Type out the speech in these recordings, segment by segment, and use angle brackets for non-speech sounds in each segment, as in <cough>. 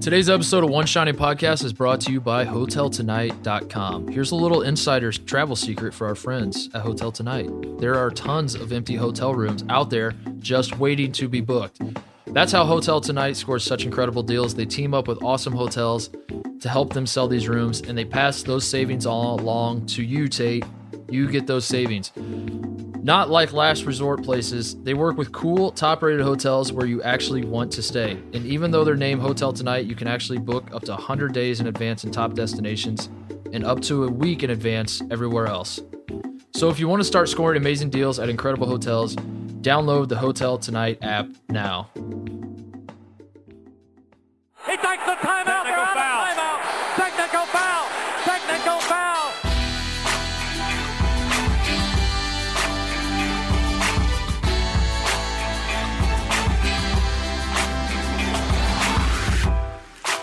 Today's episode of One Shining Podcast is brought to you by HotelTonight.com. Here's a little insider's travel secret for our friends at Hotel Tonight. There are tons of empty hotel rooms out there just waiting to be booked. That's how Hotel Tonight scores such incredible deals. They team up with awesome hotels to help them sell these rooms, and they pass those savings all along to you, Tate. You get those savings. Not like last resort places, they work with cool, top rated hotels where you actually want to stay. And even though they're named Hotel Tonight, you can actually book up to 100 days in advance in top destinations and up to a week in advance everywhere else. So if you want to start scoring amazing deals at incredible hotels, download the Hotel Tonight app now. He takes the timeout.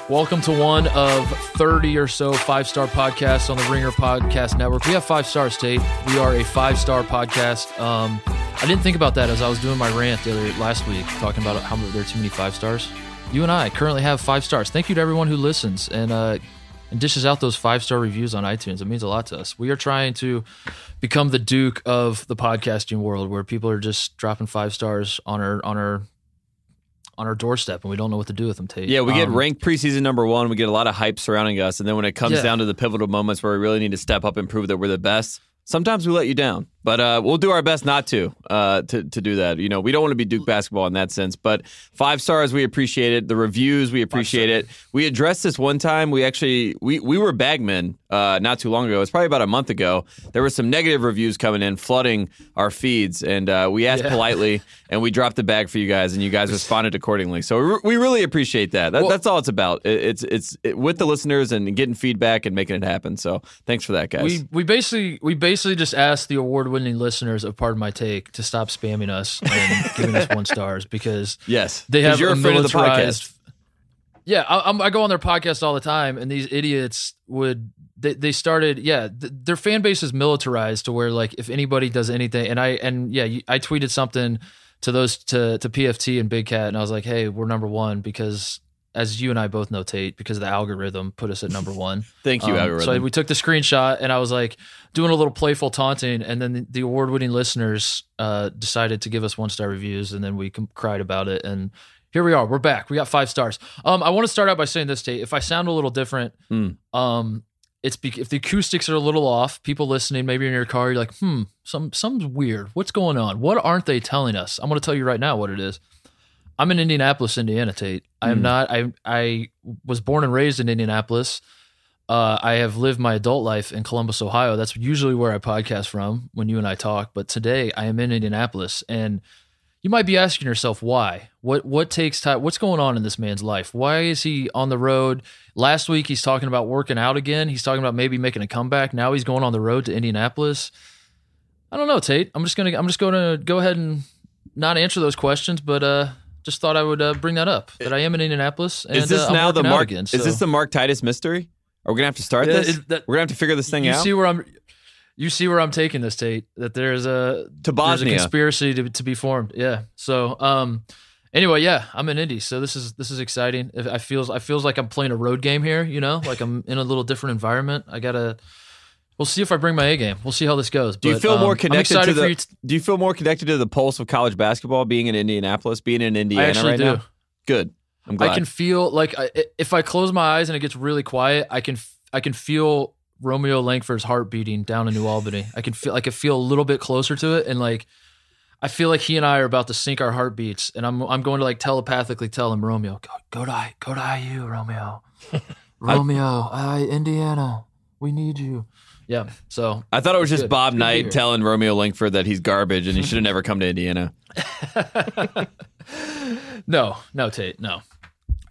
Welcome to one of 30 or so five star podcasts on the Ringer Podcast Network. We have five stars, Tate. We are a five star podcast. Um, I didn't think about that as I was doing my rant the other last week, talking about how there are too many five stars. You and I currently have five stars. Thank you to everyone who listens and uh, and dishes out those five star reviews on iTunes. It means a lot to us. We are trying to become the Duke of the podcasting world, where people are just dropping five stars on our on our on our doorstep, and we don't know what to do with them. Tate. Yeah, we get Um, ranked preseason number one. We get a lot of hype surrounding us, and then when it comes Yeah. down to the pivotal moments where we really need to step up and prove that we're the best, sometimes we let you down. But uh, we'll do our best not to, uh, to to do that. You know, we don't want to be Duke basketball in that sense. But five stars, we appreciate it. The reviews, we appreciate it. We addressed this one time. We actually we we were bagmen uh, not too long ago. It's probably about a month ago. There were some negative reviews coming in, flooding our feeds, and uh, we asked Yeah. politely, and we dropped the bag for you guys, and you guys responded accordingly. So we, we really appreciate that. that Well- that's all it's about. It, it's it's it, with the listeners and getting feedback and making it happen. So thanks for that, guys. We we basically we basically just asked the award winning listeners of Pardon My Take to stop spamming us and giving us one stars because <laughs> yes, they have you're a a friend of the militarized. podcast. Yeah, I, I'm, I go on their podcast all the time, and these idiots would they, they started. Yeah, th- their fan base is militarized to where like if anybody does anything, and I and yeah, I tweeted something to those to to PFT and Big Cat, and I was like, hey, we're number one because as you and I both know, Tate, because the algorithm put us at number <laughs> one. Thank you, Um, algorithm. So we took the screenshot, and I was like doing a little playful taunting, and then the, the award-winning listeners uh, decided to give us one-star reviews, and then we com- cried about it, and here we are. We're back. We got five stars. Um, I want to start out by saying this, Tate. If I sound a little different, Mm. um, it's be- if the acoustics are a little off. People listening, maybe in your car, you're like, hmm, some something's weird. What's going on? What aren't they telling us? I'm going to tell you right now what it is. I'm in Indianapolis, Indiana, Tate. I am Hmm. not. I I was born and raised in Indianapolis. Uh, I have lived my adult life in Columbus, Ohio. That's usually where I podcast from when you and I talk. But today I am in Indianapolis, and you might be asking yourself why. What what takes time? What's going on in this man's life? Why is he on the road? Last week he's talking about working out again. He's talking about maybe making a comeback. Now he's going on the road to Indianapolis. I don't know, Tate. I'm just gonna I'm just gonna go ahead and not answer those questions, but uh, just thought I would uh, bring that up that I am in Indianapolis. And, is this uh, now the Mark? Again, Is this the Mark Titus mystery? Are we gonna have to start Yeah, this? it- that- we're gonna have to figure this thing you out. see where I'm you see where I'm taking this Tate that there's a To there's a conspiracy to, to be formed yeah so um anyway yeah I'm in Indy so this is this is exciting I feels I feels like I'm playing a road game here you know like I'm in a little different environment I gotta we'll see if I bring my A game we'll see how this goes do you But, feel um, more connected to the? t- do you feel more connected to the pulse of college basketball being in Indianapolis, being in Indiana I actually right do now? Good. I'm glad. I can feel like I, if I close my eyes and it gets really quiet, I can I can feel Romeo Langford's heart beating down in New Albany. I can feel I can feel a little bit closer to it, and like I feel like he and I are about to sync our heartbeats, and I'm I'm going to like telepathically tell him Romeo, go go to I, go to IU, Romeo, <laughs> Romeo, I Indiana, we need you. Yeah, so I thought it was just Good. Bob Good to be Knight telling Romeo Langford that he's garbage and he <laughs> should have never come to Indiana. <laughs> no, no Tate, no.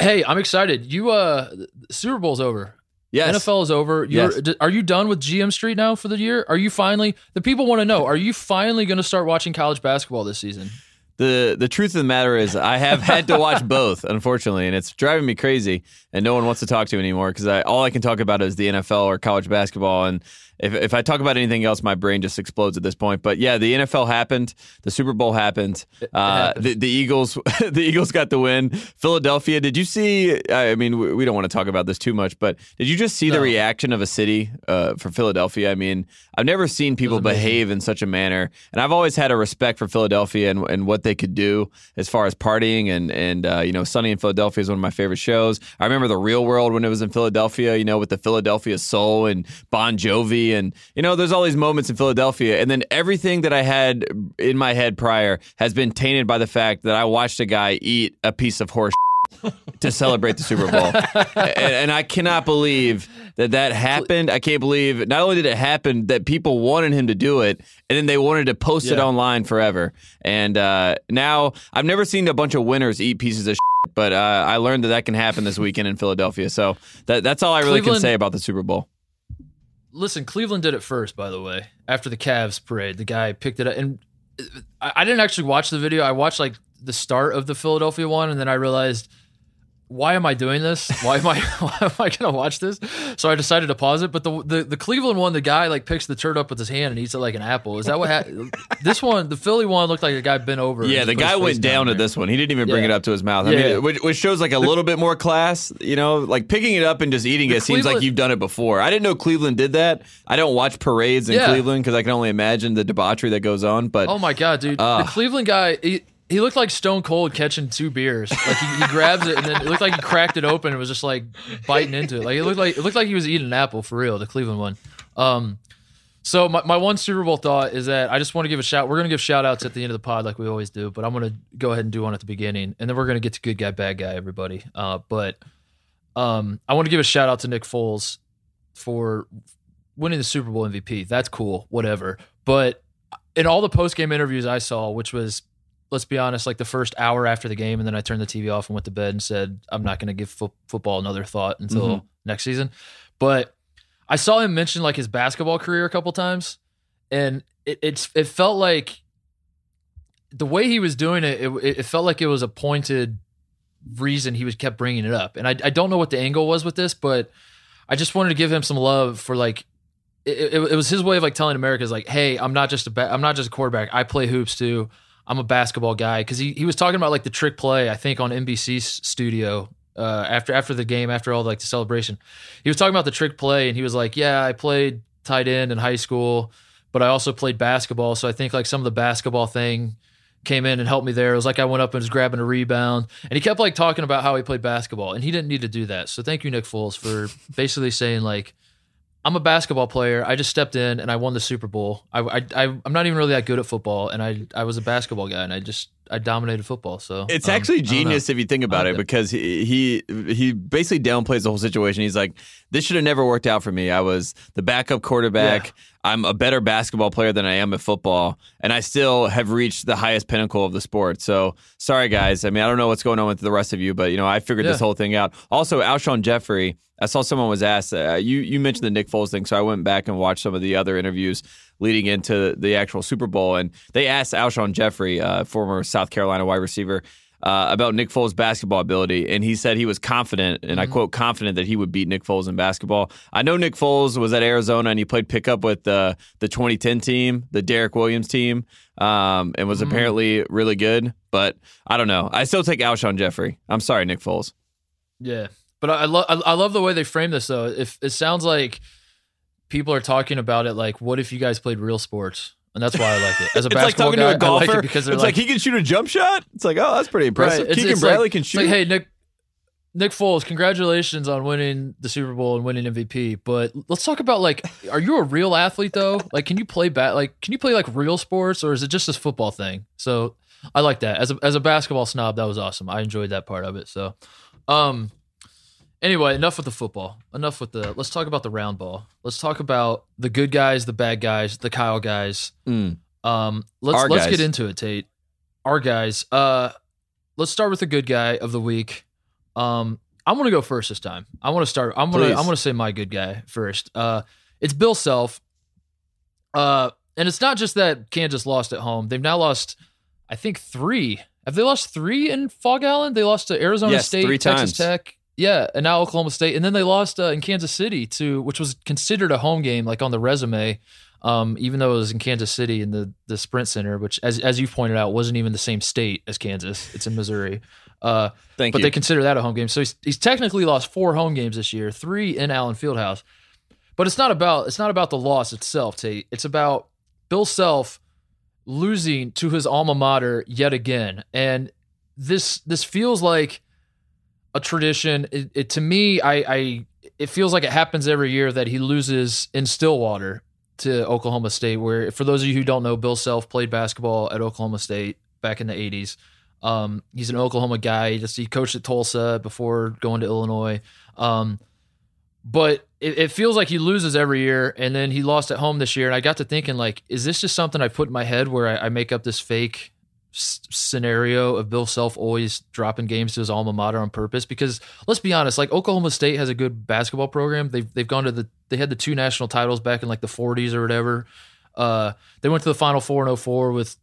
Hey, I'm excited. You uh, Super Bowl's over. Yes. NFL is over. You're, Yes. Are you done with GM Street now for the year? Are you finally? The people want to know. Are you finally going to start watching college basketball this season? the the truth of the matter is I have had to watch <laughs> both, unfortunately, and it's driving me crazy. And no one wants to talk to me anymore because I, all I can talk about is the NFL or college basketball. And if if I talk about anything else, my brain just explodes at this point. But yeah, the NFL happened, the Super Bowl happened, uh, the the Eagles <laughs> the Eagles got the win. Philadelphia, did you see? I mean, we, we don't want to talk about this too much, but did you just see the reaction of a city uh, for Philadelphia? I mean, I've never seen people behave in such a manner, and I've always had a respect for Philadelphia and, and what they could do as far as partying and and uh, you know, Sunny in Philadelphia is one of my favorite shows. I remember the Real World when it was in Philadelphia, you know, with the Philadelphia Soul and Bon Jovi, and you know, there's all these moments in Philadelphia, and then everything that I had in my head prior has been tainted by the fact that I watched a guy eat a piece of horse to celebrate the Super Bowl. and, and I cannot believe that that happened. I can't believe not only did it happen that people wanted him to do it, and then they wanted to post it online forever. And uh, now I've never seen a bunch of winners eat pieces of shit, but uh, I learned that that can happen this weekend in Philadelphia. So that, that's all I really can say about the Super Bowl. Listen, Cleveland did it first, by the way. After the Cavs parade, the guy picked it up, and I, I didn't actually watch the video. I watched like the start of the Philadelphia one, and then I realized, why am I doing this? Why am I? <laughs> Why am I to watch this? So I decided to pause it. But the, the the Cleveland one, the guy like picks the turd up with his hand and eats it like an apple. Is that what happened? <laughs> this one, the Philly one, looked like a guy bent over. Yeah, the guy went down there. to this one. He didn't even bring Yeah. it up to his mouth. I Yeah. mean, which, which shows like a little bit more class. You know, like picking it up and just eating The it seems like you've done it before. I didn't know Cleveland did that. I don't watch parades in. Cleveland because I can only imagine the debauchery that goes on. But Oh my god, dude! Ugh. the uh, Cleveland guy, he, he looked like Stone Cold catching two beers. Like he, he grabs it and then it looked like he cracked it open and was just like biting into it. Like it looked like it looked like he was eating an apple for real. The Cleveland one. Um, so my, my one Super Bowl thought is that I just want to give a shout. We're gonna give shout outs at the end of the pod like we always do, but I'm gonna go ahead and do one at the beginning, and then we're gonna get to good guy, bad guy, everybody. Uh, but um, I want to give a shout out to Nick Foles for winning the Super Bowl MVP. That's cool, whatever. But in all the post game interviews I saw, which was let's be honest, like the first hour after the game, and then I turned the TV off and went to bed and said I'm not going to give fo- football another thought until Mhm. next season. But I saw him mention like his basketball career a couple times, and it, it's it felt like the way he was doing it, it, it felt like it was a pointed reason he was kept bringing it up. And I, I don't know what the angle was with this, but I just wanted to give him some love for like it, it, it was his way of like telling America is like, hey, I'm not just a ba- I'm not just a quarterback. I play hoops too. I'm a basketball guy because he, he was talking about like the trick play. I think on NBC's studio uh, after after the game after all like the celebration, he was talking about the trick play and he was like, yeah, I played tight end in high school, but I also played basketball. So I think like some of the basketball thing came in and helped me there. It was like I went up and was grabbing a rebound, and he kept like talking about how he played basketball, and he didn't need to do that. So thank you, Nick Foles, for basically saying like, I'm a basketball player. I just stepped in and I won the Super Bowl. I, I, I am not even really that good at football, and I I was a basketball guy, and I just I dominated football. So It's um, actually I don't know. genius if you think about I it because he, he he basically downplays the whole situation. He's like, "This should have never worked out for me. I was the backup quarterback. Yeah. I'm a better basketball player than I am at football, and I still have reached the highest pinnacle of the sport." So sorry, guys. I mean, I don't know what's going on with the rest of you, but you know, I figured this whole thing out. Also, Alshon Jeffery. I saw someone was asked. Uh, you you mentioned the Nick Foles thing, so I went back and watched some of the other interviews leading into the actual Super Bowl, and they asked Alshon Jeffery, uh, former South Carolina wide receiver, uh, about Nick Foles' basketball ability, and he said he was confident, and I quote, confident that he would beat Nick Foles in basketball. I know Nick Foles was at Arizona and he played pickup with uh, the 2010 team, the Derrick Williams team, um, and was apparently really good. But I don't know. I still take Alshon Jeffery. I'm sorry, Nick Foles. Yeah, but I, I love I, I love the way they frame this though. If it sounds like people are talking about it, like, what if you guys played real sports? And that's why I like it. As a <laughs> It's like talking guy, to a golfer. I like it because they're it's like, like, he can shoot a jump shot. It's like, oh, that's pretty impressive. Right. Keegan it's Bradley like- can shoot. like, hey, Nick, Nick Foles, congratulations on winning the Super Bowl and winning MVP. But let's talk about like, are you a real athlete though? Like, can you play bat? Like, can you play like real sports, or is it just this football thing? So I like that. As a as a basketball snob, that was awesome. I enjoyed that part of it. So, um, anyway, enough with the football. Enough with the. Let's talk about the round ball. Let's talk about the good guys, the bad guys, the Kyle guys. Mm. Um, let's Our let's guys. get into it, Tate. Our guys. Uh, let's start with the good guy of the week. Um, I'm gonna go first this time. I want to start. I'm gonna Please. I'm gonna say my good guy first. Uh, it's Bill Self. Uh, and it's not just that Kansas lost at home. They've now lost. I think three. Have they lost three in Phog Allen? They lost to Arizona Yes, State, Texas times. Tech, yeah, and now Oklahoma State, and then they lost uh, in Kansas City to, which was considered a home game, like on the resume, um, even though it was in Kansas City in the the Sprint Center, which, as as you pointed out, wasn't even the same state as Kansas. It's in Missouri. Uh, Thank but you. they consider that a home game. So he's he's technically lost four home games this year, three in Allen Fieldhouse. But it's not about it's not about the loss itself, Tate. It's about Bill Self losing to his alma mater yet again. And this this feels like a tradition. It, it to me, I, I it feels like it happens every year that he loses in Stillwater to Oklahoma State. Where for those of you who don't know, Bill Self played basketball at Oklahoma State back in the '80s. Um, he's an Oklahoma guy. He just he coached at Tulsa before going to Illinois. Um, but it, it feels like he loses every year, and then he lost at home this year. And I got to thinking, like, is this just something I put in my head where I, I make up this fake s- scenario of Bill Self always dropping games to his alma mater on purpose? Because let's be honest, like Oklahoma State has a good basketball program. They've they've gone to the they had the two national titles back in like the 40s or whatever. Uh, they went to the Final Four in 04 with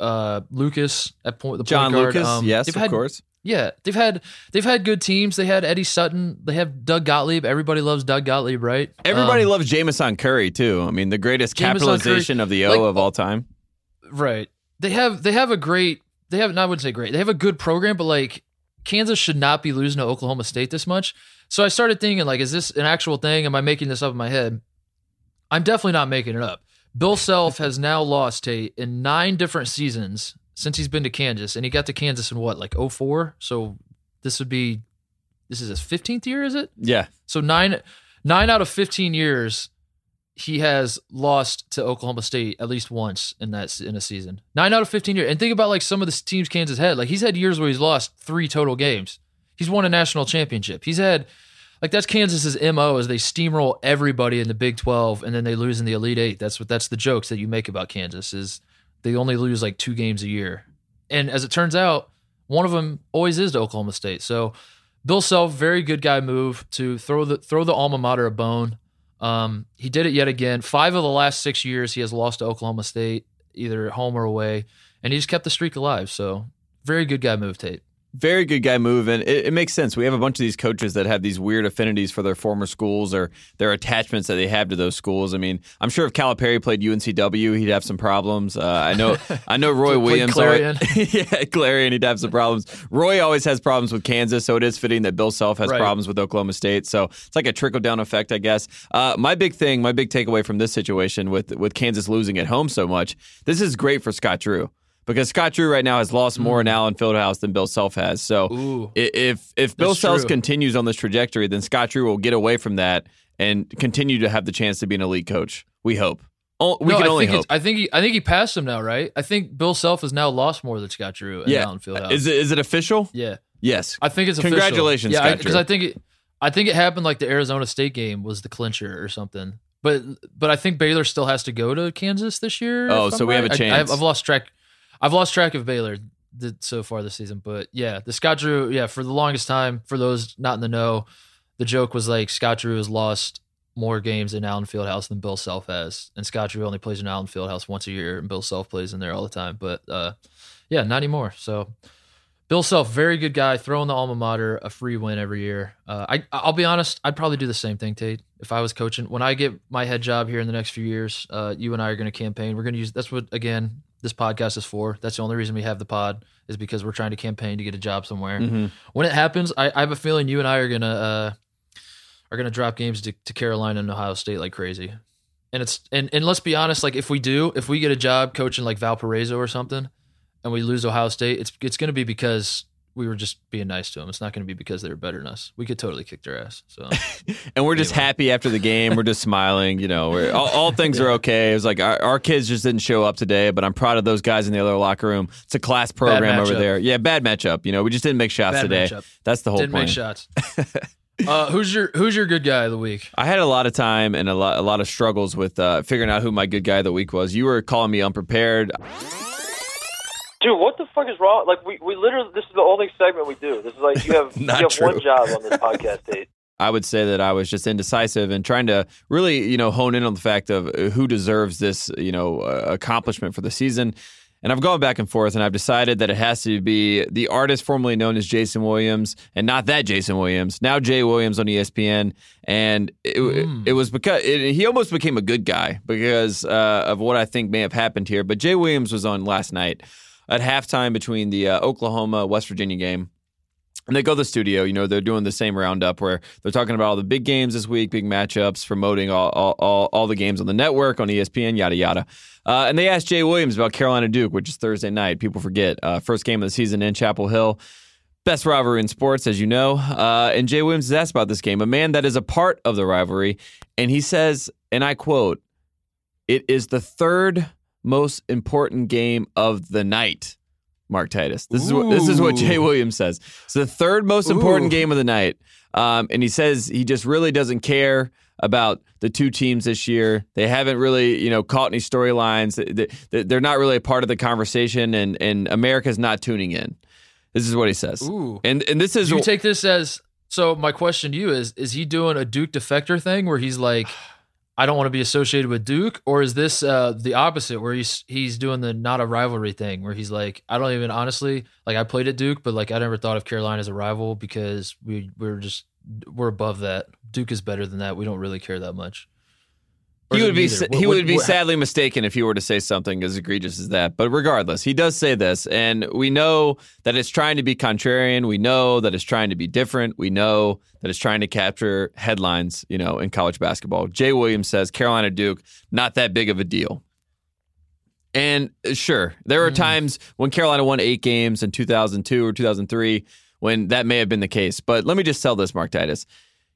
uh, Lucas at point the John point guard. Lucas, Um, yes, of had- course. yeah, they've had they've had good teams. They had Eddie Sutton. They have Doug Gottlieb. Everybody loves Doug Gottlieb, right? Everybody Um, loves JamesOn Curry too. I mean, the greatest JamesOn capitalization of the O Like- of all time. right. They have they have a great they have not I wouldn't say great. They have a good program, but like Kansas should not be losing to Oklahoma State this much. So I started thinking like, is this an actual thing? Am I making this up in my head? I'm definitely not making it up. Bill Self has now lost Tate in nine different seasons since he's been to Kansas, and he got to Kansas in what like 04? So this would be this is his 15th year, is it? Yeah, So nine nine out of fifteen years, he has lost to Oklahoma State at least once in that in a season. Nine out of fifteen years, and think about like some of the teams Kansas had. Like he's had years where he's lost three total games. He's won a national championship. He's had like that's Kansas's mo is they steamroll everybody in the Big Twelve and then they lose in the Elite Eight. That's what that's the jokes that you make about Kansas is they only lose like two games a year. And as it turns out, one of them always is to Oklahoma State. So Bill Self, very good guy move to throw the throw the alma mater a bone. Um, he did it yet again. Five of the last six years, he has lost to Oklahoma State, either at home or away, and he just kept the streak alive. So, very good guy move, Tate. Very good guy move, and it, it makes sense. We have a bunch of these coaches that have these weird affinities for their former schools or their attachments that they have to those schools. I mean, I'm sure if Calipari played UNCW, he'd have some problems. Uh, I know, I know <laughs> Roy Williams. Clarion. always- <laughs> yeah, Clarion, he'd have some problems. Roy always has problems with Kansas, so it is fitting that Bill Self has Right. problems with Oklahoma State. So it's like a trickle down effect, I guess. Uh, my big thing, my big takeaway from this situation with with Kansas losing at home so much, this is great for Scott Drew. Because Scott Drew right now has lost more in Allen Fieldhouse than Bill Self has. So Mm. Ooh. If if Bill Self continues on this trajectory, then Scott Drew will get away from that and continue to have the chance to be an elite coach. We hope. Oh, we no, can I only think hope. I think he, I think he passed him now, right? I think Bill Self has now lost more than Scott Drew in yeah. Allen Fieldhouse. Is it is it official? yeah, Yes. I think it's official. Congratulations, yeah, because Drew. I think it, I think it happened like the Arizona State game was the clincher or something. But but I think Baylor still has to go to Kansas this year. Oh, so I'm we have a. I- chance. I, have lost track. I've lost track of Baylor so far this season. But yeah, the Scott Drew. Yeah, for the longest time, for those not in the know, the joke was like Scott Drew has lost more games in Allen Fieldhouse than Bill Self has, and Scott Drew only plays in Allen Fieldhouse once a year, and Bill Self plays in there all the time. But uh, yeah, not anymore. So Bill Self, very good guy, throwing the alma mater a free win every year. Uh, I I'll be honest, I'd probably do the same thing, Tate. If I was coaching, when I get my head job here in the next few years, uh, you and I are going to campaign. We're going to use that's what again this podcast is for. That's the only reason we have the pod is because we're trying to campaign to get a job somewhere. Mhm. When it happens, I, I have a feeling you and I are gonna uh, are gonna drop games to, to Carolina and Ohio State like crazy. And it's and and let's be honest, like if we do, if we get a job coaching like Valparaiso or something, and we lose Ohio State, it's it's gonna be because we were just being nice to them. It's not gonna be because they were better than us. We could totally kick their ass. So <laughs> And we're just Anyway. happy after the game. We're just smiling. You know, we're, all, all things are okay. It was like our, our kids just didn't show up today, but I'm proud of those guys in the other locker room. It's a class program over there. Yeah, bad matchup. You know, we just didn't make shots Bad today. matchup. That's the whole didn't point. make shots. <laughs> uh, who's your who's your good guy of the week? I had a lot of time and a lot, a lot of struggles with uh, figuring out who my good guy of the week was. You were calling me unprepared. Dude, what the fuck is wrong? Like we, we literally this is the only segment we do. This is like you have <laughs> you have true. one job on this podcast Tate. <laughs> I would say that I was just indecisive and trying to really, you know, hone in on the fact of uh, who deserves this, you know, uh, accomplishment for the season. And I've gone back and forth, and I've decided that it has to be the artist formerly known as Jason Williams, and not that Jason Williams. Now Jay Williams on ESPN, and it, Mm. it, was because it, he almost became a good guy because uh, of what I think may have happened here. But Jay Williams was on last night at halftime between the uh, Oklahoma West Virginia game. And they go to the studio, you know, they're doing the same roundup where they're talking about all the big games this week, big matchups, promoting all, all, all, all the games on the network, on ESPN, yada, yada. Uh, and they asked Jay Williams about Carolina Duke, which is Thursday night. People forget. Uh, first game of the season in Chapel Hill. Best rivalry in sports, as you know. Uh, and Jay Williams is asked about this game, a man that is a part of the rivalry. And he says, and I quote, it is the third most important game of the night. Mark Titus. This is what this is what Jay Williams says. It's the third most important Ooh. game of the night, um, and he says he just really doesn't care about the two teams this year. They haven't really, you know, caught any storylines. They- they- They're not really a part of the conversation, and and America's not tuning in. This is what he says. Ooh. And and this is Do you take this as so? My question to you is: Is he doing a Duke defector thing where he's like, I don't want to be associated with Duke, or is this uh, the opposite where he's he's doing the not a rivalry thing where he's like, I don't even honestly like I played at Duke, but like I never thought of Carolina as a rival because we we're just we're above that. Duke is better than that. We don't really care that much. He would be What- he what- would be what- sadly mistaken if he were to say something as egregious as that. But regardless, he does say this, and we know that it's trying to be contrarian. We know that it's trying to be different. We know that it's trying to capture headlines, you know, in college basketball. Jay Williams says Carolina Duke not that big of a deal. And uh, sure, there are times when Carolina won eight games in 2002 or 2003 when that may have been the case. But let me just tell this, Mark Titus.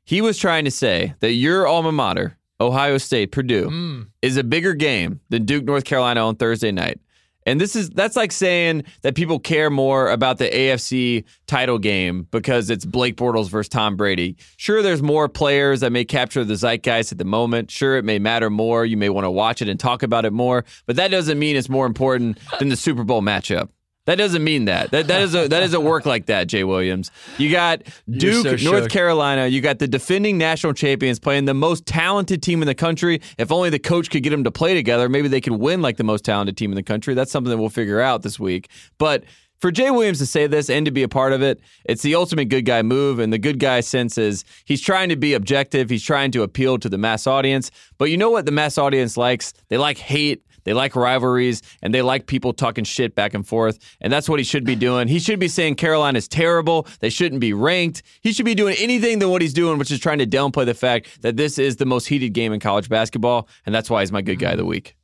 He was trying to say that your alma mater, Ohio State, Purdue, Mm. is a bigger game than Duke, North Carolina on Thursday night. And this is that's like saying that people care more about the AFC title game because it's Blake Bortles versus Tom Brady. Sure, there's more players that may capture the zeitgeist at the moment. Sure, it may matter more. You may want to watch it and talk about it more, but that doesn't mean it's more important than the Super Bowl matchup. That doesn't mean that. That that is a, that doesn't work like that, Jay Williams. You got Duke, so North. Carolina. You got the defending national champions playing the most talented team in the country. If only the coach could get them to play together, maybe they could win like the most talented team in the country. That's something that we'll figure out this week. But for Jay Williams to say this and to be a part of it, it's the ultimate good guy move. And the good guy sense is he's trying to be objective. He's trying to appeal to the mass audience. But you know what the mass audience likes? They like hate. They like rivalries and they like people talking shit back and forth. And that's what he should be doing. He should be saying Carolina's terrible. They shouldn't be ranked. He should be doing anything than what he's doing, which is trying to downplay the fact that this is the most heated game in college basketball. And that's why he's my good guy of the week.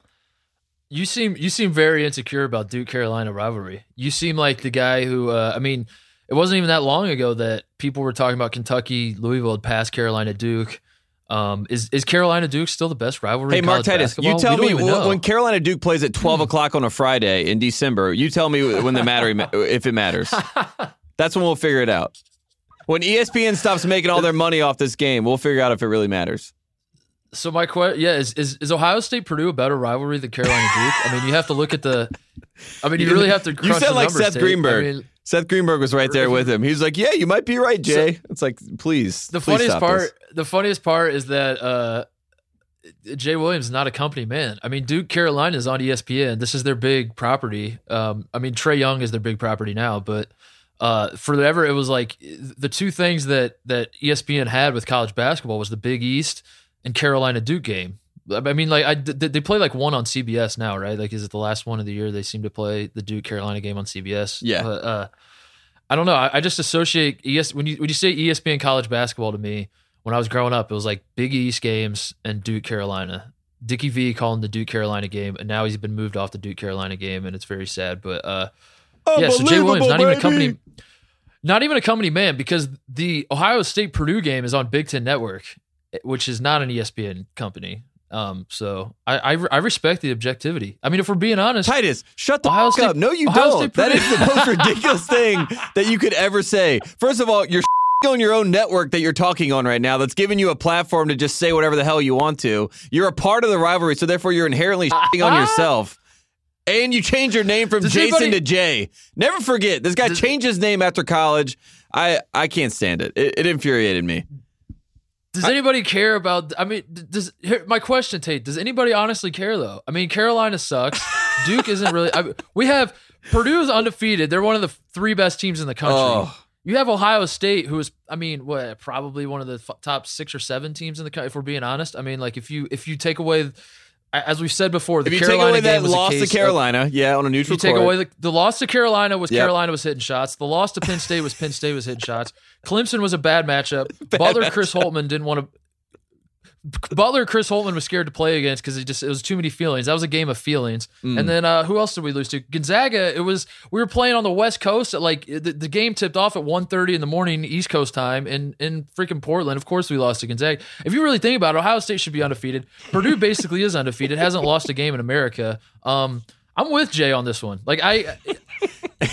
You seem you seem very insecure about Duke Carolina rivalry. You seem like the guy who uh, I mean, it wasn't even that long ago that people were talking about Kentucky, Louisville had passed Carolina Duke. Um, is is Carolina Duke still the best rivalry? Hey, Mark Titus, you tell me when, Carolina Duke plays at 12 o'clock on a Friday in December, you tell me when the matter if it matters. <laughs> That's when we'll figure it out. When ESPN stops making all their money off this game, we'll figure out if it really matters. So my question, yeah, is, is is Ohio State Purdue a better rivalry than Carolina Duke? I mean, you have to look at the. I mean, you really have to. You said the like Seth Greenberg. I mean, Seth Greenberg was right there with him. He's like, "Yeah, you might be right, Jay." it's like, please. the please funniest part, the funniest part is that uh, Jay Williams is not a company man. I mean, Duke Carolina is on ESPN. This is their big property. Um, I mean, Trae Young is their big property now, but uh, forever it was like the two things that that ESPN had with college basketball was the Big East and Carolina Duke game. I mean, like I th- they play like one on CBS now, right? Like, is it the last one of the year they seem to play the Duke Carolina game on CBS? Yeah. But, uh, I don't know. I, I just associate ES when you when you say ESPN college basketball to me. When I was growing up, it was like Big East games and Duke Carolina. Dickie V calling the Duke Carolina game, and now he's been moved off the Duke Carolina game, and it's very sad. But uh, yeah, so Jay Williams, not even a company, not even a company man, because the Ohio State Purdue game is on Big Ten Network, which is not an ESPN company. Um, so I, I I respect the objectivity. I mean, if we're being honest, Titus, shut the Ohio fuck State- up. No, you Ohio don't. That the most <laughs> ridiculous thing that you could ever say. First of all, you're <laughs> on your own network that you're talking on right now that's giving you a platform to just say whatever the hell you want to. You're a part of the rivalry, so therefore you're inherently <laughs> shitting on yourself. And you change your name from Does Jason anybody- to Jay. Never forget, this guy Does- changed his name after college. I, I can't stand it. It, it infuriated me. Does anybody care about? I mean, does here, my question, Tate? Does anybody honestly care though? I mean, Carolina sucks. <laughs> Duke isn't really. I, we have Purdue is undefeated. They're one of the three best teams in the country. Oh. You have Ohio State, who is, I mean, what probably one of the f- top six or seven teams in the country. If we're being honest, I mean, like if you if you take away, as we've said before, the If you Carolina take away game that was a loss to case of- Carolina, yeah, on a if neutral you take court. away the, the loss to Carolina was Yep. Carolina was hitting shots. The loss to Penn State was Penn State was hitting shots. Clemson was a bad matchup. <laughs> Butler Chris Holtmann didn't want to. Butler Chris Holtmann was scared to play against because it just it was too many feelings. That was a game of feelings. Mm. And then uh, who else did we lose to? Gonzaga. It was we were playing on the West Coast at like the, the game tipped off at 1.30 in the morning East Coast time in in freaking Portland. Of course we lost to Gonzaga. If you really think about it, Ohio State should be undefeated. Purdue basically is undefeated. Hasn't lost a game in America. Um, I'm with Jay on this one. Like I,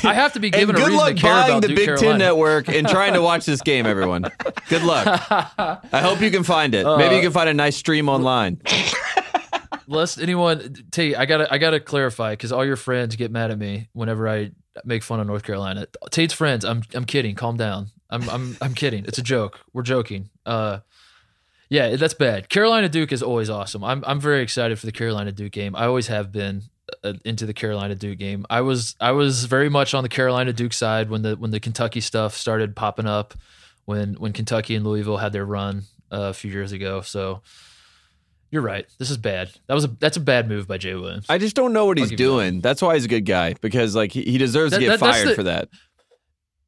I have to be and given a good reason luck to care buying about the Duke Big Carolina. Ten Network and trying to watch this game, everyone. Good luck. I hope you can find it. Maybe Uh, you can find a nice stream online. Lest anyone Tate, I gotta I gotta clarify because all your friends get mad at me whenever I make fun of North Carolina. Tate's friends, I'm I'm kidding. Calm down. I'm I'm I'm kidding. It's a joke. We're joking. Uh, yeah, that's bad. Carolina Duke is always awesome. I'm I'm very excited for the Carolina Duke game. I always have been uh, into the Carolina Duke game. I was I was very much on the Carolina Duke side when the when the Kentucky stuff started popping up, when when Kentucky and Louisville had their run uh, a few years ago. So you're right. This is bad. That was a that's a bad move by Jay Williams. I just don't know what he's you that. doing. That's why he's a good guy because like he, he deserves That- to get that- fired the- for that.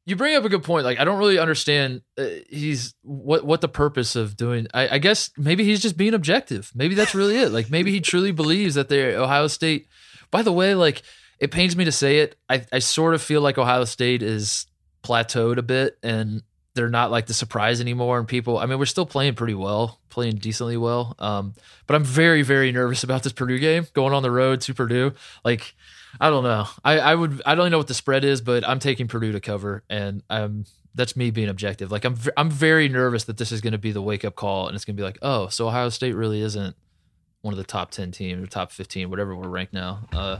you bring up a good point. Like I don't really understand. Uh, he's what what the purpose of doing. I, I guess maybe he's just being objective. Maybe that's really it. Like maybe he truly believes that they're Ohio State. By the way, like it pains me to say it. I I sort of feel like Ohio State is plateaued a bit and they're not like the surprise anymore. And people, I mean, we're still playing pretty well, playing decently well. Um, but I'm very very nervous about this Purdue game going on the road to Purdue. Like. I don't know. I, I would. I don't even know what the spread is, but I'm taking Purdue to cover, and um, that's me being objective. Like I'm. I'm very nervous that this is going to be the wake up call, and it's going to be like, oh, so Ohio State really isn't one of the top ten teams or top fifteen, whatever we're ranked now. Uh,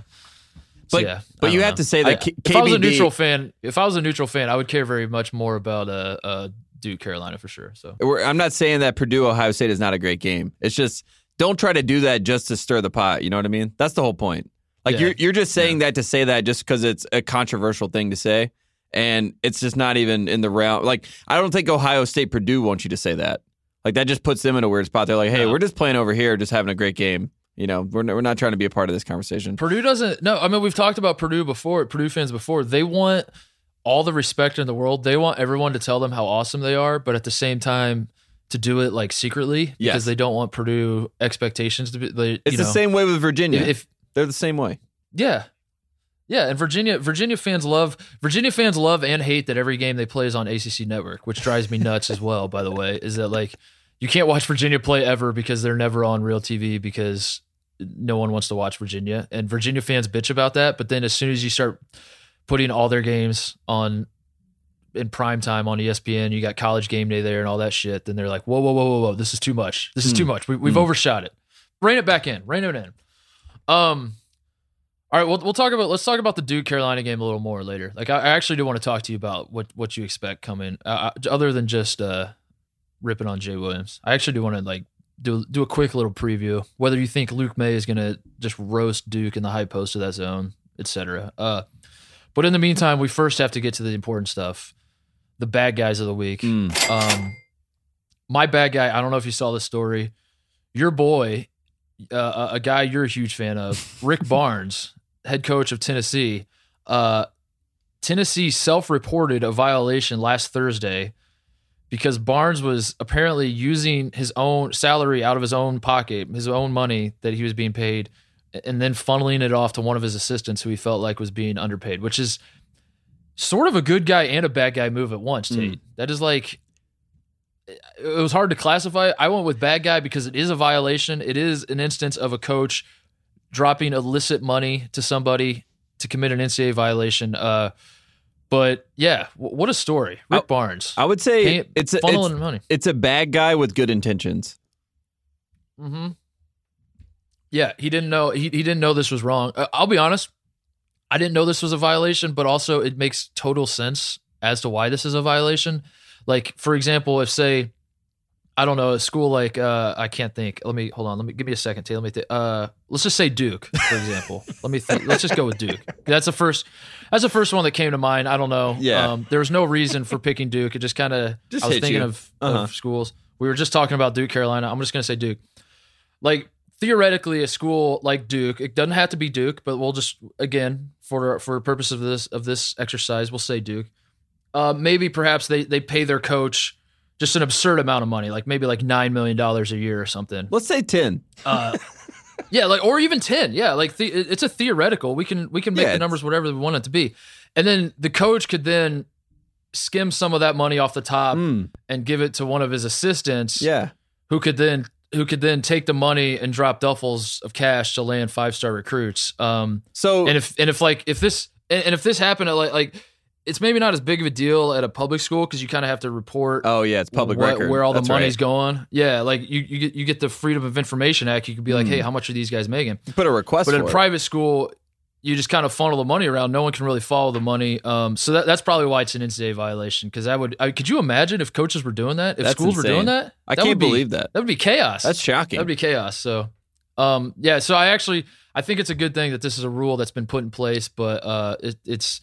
so But- yeah, but you don't have to say that I- K- if I was a neutral fan, if I was a neutral fan, I would care very much more about uh, uh Duke Carolina for sure. So I'm not saying that Purdue Ohio State is not a great game. It's just don't try to do that just to stir the pot. You know what I mean? That's the whole point. Like Yeah. you're you're just saying that to say that just because it's a controversial thing to say, and it's just not even in the realm. Like I don't think Ohio State Purdue wants you to say that. Like that just puts them in a weird spot. They're like, hey, No. we're just playing over here, just having a great game. You know, we're not, we're not trying to be a part of this conversation. Purdue doesn't. No, I mean we've talked about Purdue before. Purdue fans before. They want all the respect in the world. They want everyone to tell them how awesome they are, but at the same time to do it like secretly Yes. because they don't want Purdue expectations to be. They, It's the know, same way with Virginia. If They're the same way. yeah, yeah, and Virginia Virginia fans love Virginia fans love and hate that every game they play is on ACC Network, which drives me nuts as well. By the way, is that like you can't watch Virginia play ever because they're never on real TV because no one wants to watch Virginia, and Virginia fans bitch about that. But then as soon as you start putting all their games on in prime time on ESPN, you got College Game Day there and all that shit. Then they're like, whoa, whoa, whoa, whoa, whoa, this is too much. This is too much. We, we've overshot it. Rein it back in. Rein it in. Um. All right, we'll we'll talk about let's talk about the Duke Carolina game a little more later. Like I, I actually do want to talk to you about what what you expect coming, uh, uh, other than just uh, ripping on Jay Williams. I actually do want to like do do a quick little preview whether you think Luke Maye is gonna just roast Duke in the high post of that zone, etc. Uh, but in the meantime, we first have to get to the important stuff, the bad guys of the week. Mm. Um, my bad guy. I don't know if you saw this story. Your boy, uh, a guy you're a huge fan of, Rick <laughs> Barnes, head coach of Tennessee. Uh, Tennessee self-reported a violation last Thursday because Barnes was apparently using his own salary out of his own pocket, his own money that he was being paid, and then funneling it off to one of his assistants who he felt like was being underpaid, which is sort of a good guy and a bad guy move at once, Tate. That is like it was hard to classify. I went with bad guy because it is a violation. It is an instance of a coach dropping illicit money to somebody to commit an NCAA violation. Uh, but yeah, w- what a story, Rick I- Barnes. I would say Pay- it's a, funneling it's, money. it's a bad guy with good intentions. Mm-hmm. Yeah, he didn't know. He, he didn't know this was wrong. Uh, I'll be honest. I didn't know this was a violation, but also it makes total sense as to why this is a violation. Like, for example, if say I don't know, a school like uh, I can't think. Let me hold on. Let me give me a second. Let me think. Uh, let's just say Duke, for example. <laughs> let me think. Let's just go with Duke. That's the first. That's the first one that came to mind. I don't know. Yeah. Um, there was no reason for picking Duke. It just kind of. I was thinking of, Uh-huh. of schools. We were just talking about Duke, Carolina. I'm just gonna say Duke. Like theoretically, a school like Duke, it doesn't have to be Duke, but we'll just again for for purpose of this of this exercise, we'll say Duke. Uh, maybe perhaps they they pay their coach just an absurd amount of money, like maybe like nine million dollars a year or something. Let's say 10. Uh, <laughs> yeah, like or even ten. Yeah, like the, it's a theoretical. We can we can make Yeah, the numbers whatever we want it to be, and then the coach could then skim some of that money off the top Mm, and give it to one of his assistants yeah. who could then who could then take the money and drop duffels of cash to land five star recruits. Um, So and if and if like if this and, and if this happened at like like it's maybe not as big of a deal at a public school because you kind of have to report oh yeah, it's public what- record. where all the That's money's right. going. Yeah, like you you get you get the Freedom of Information Act. You could be like, Hmm. hey, how much are these guys making? Put a request But in a it. private school, you just kind of funnel the money around. No one can really follow the money. Um, so that, that's probably why it's an NCAA violation. Because I would, I, could you imagine if coaches were doing that? If That's schools were doing that? I That can't be- believe that. That would be chaos. That's shocking. That'd be chaos. So, um, yeah. So I actually, I think it's a good thing that this is a rule that's been put in place. But uh, it, it's,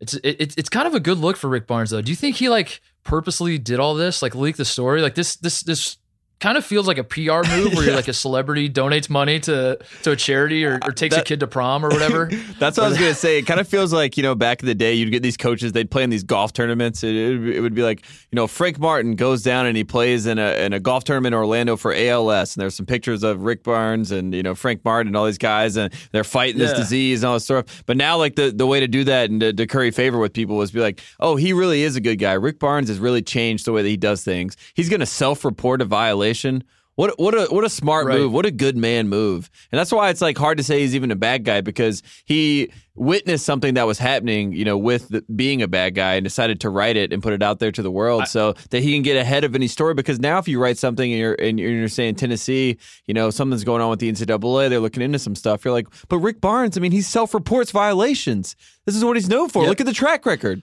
it's, it, it's, it's kind of a good look for Rick Barnes though. Do you think he like purposely did all this, like leak the story, like this, this, this? Kind of feels like a PR move where you're like a celebrity donates money to to a charity or, or takes a kid to prom or whatever. <laughs> That's what I was gonna say. It kind of feels like you know back in the day, you'd get these coaches. They'd play in these golf tournaments. It, it, it would be like you know Frank Martin goes down and he plays in a in a golf tournament in Orlando for ALS. And there's some pictures of Rick Barnes and you know Frank Martin and all these guys, and they're fighting this Yeah. disease and all this stuff. But now, like the the way to do that and to, to curry favor with people was be like, oh, he really is a good guy. Rick Barnes has really changed the way that he does things. He's gonna self report a violation. What what a what a smart Right. move. What a good man move. And that's why it's like hard to say he's even a bad guy because he witnessed something that was happening, you know, with the, being a bad guy and decided to write it and put it out there to the world so that he can get ahead of any story because now if you write something and you're and you're, you're saying Tennessee, you know, something's going on with the NCAA, they're looking into some stuff. You're like, "But Rick Barnes, I mean, he self-reports violations. This is what he's known for. Yep. Look at the track record."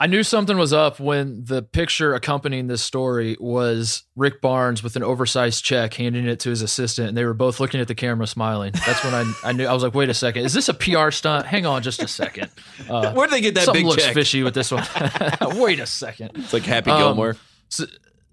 I knew something was up when the picture accompanying this story was Rick Barnes with an oversized check handing it to his assistant, and they were both looking at the camera smiling. That's when I, I knew I was like, wait a second, is this a PR stunt? Hang on just a second. Uh, Where did they get that something big looks check? fishy with this one. <laughs> wait a second. It's like Happy Um, Gilmore. So,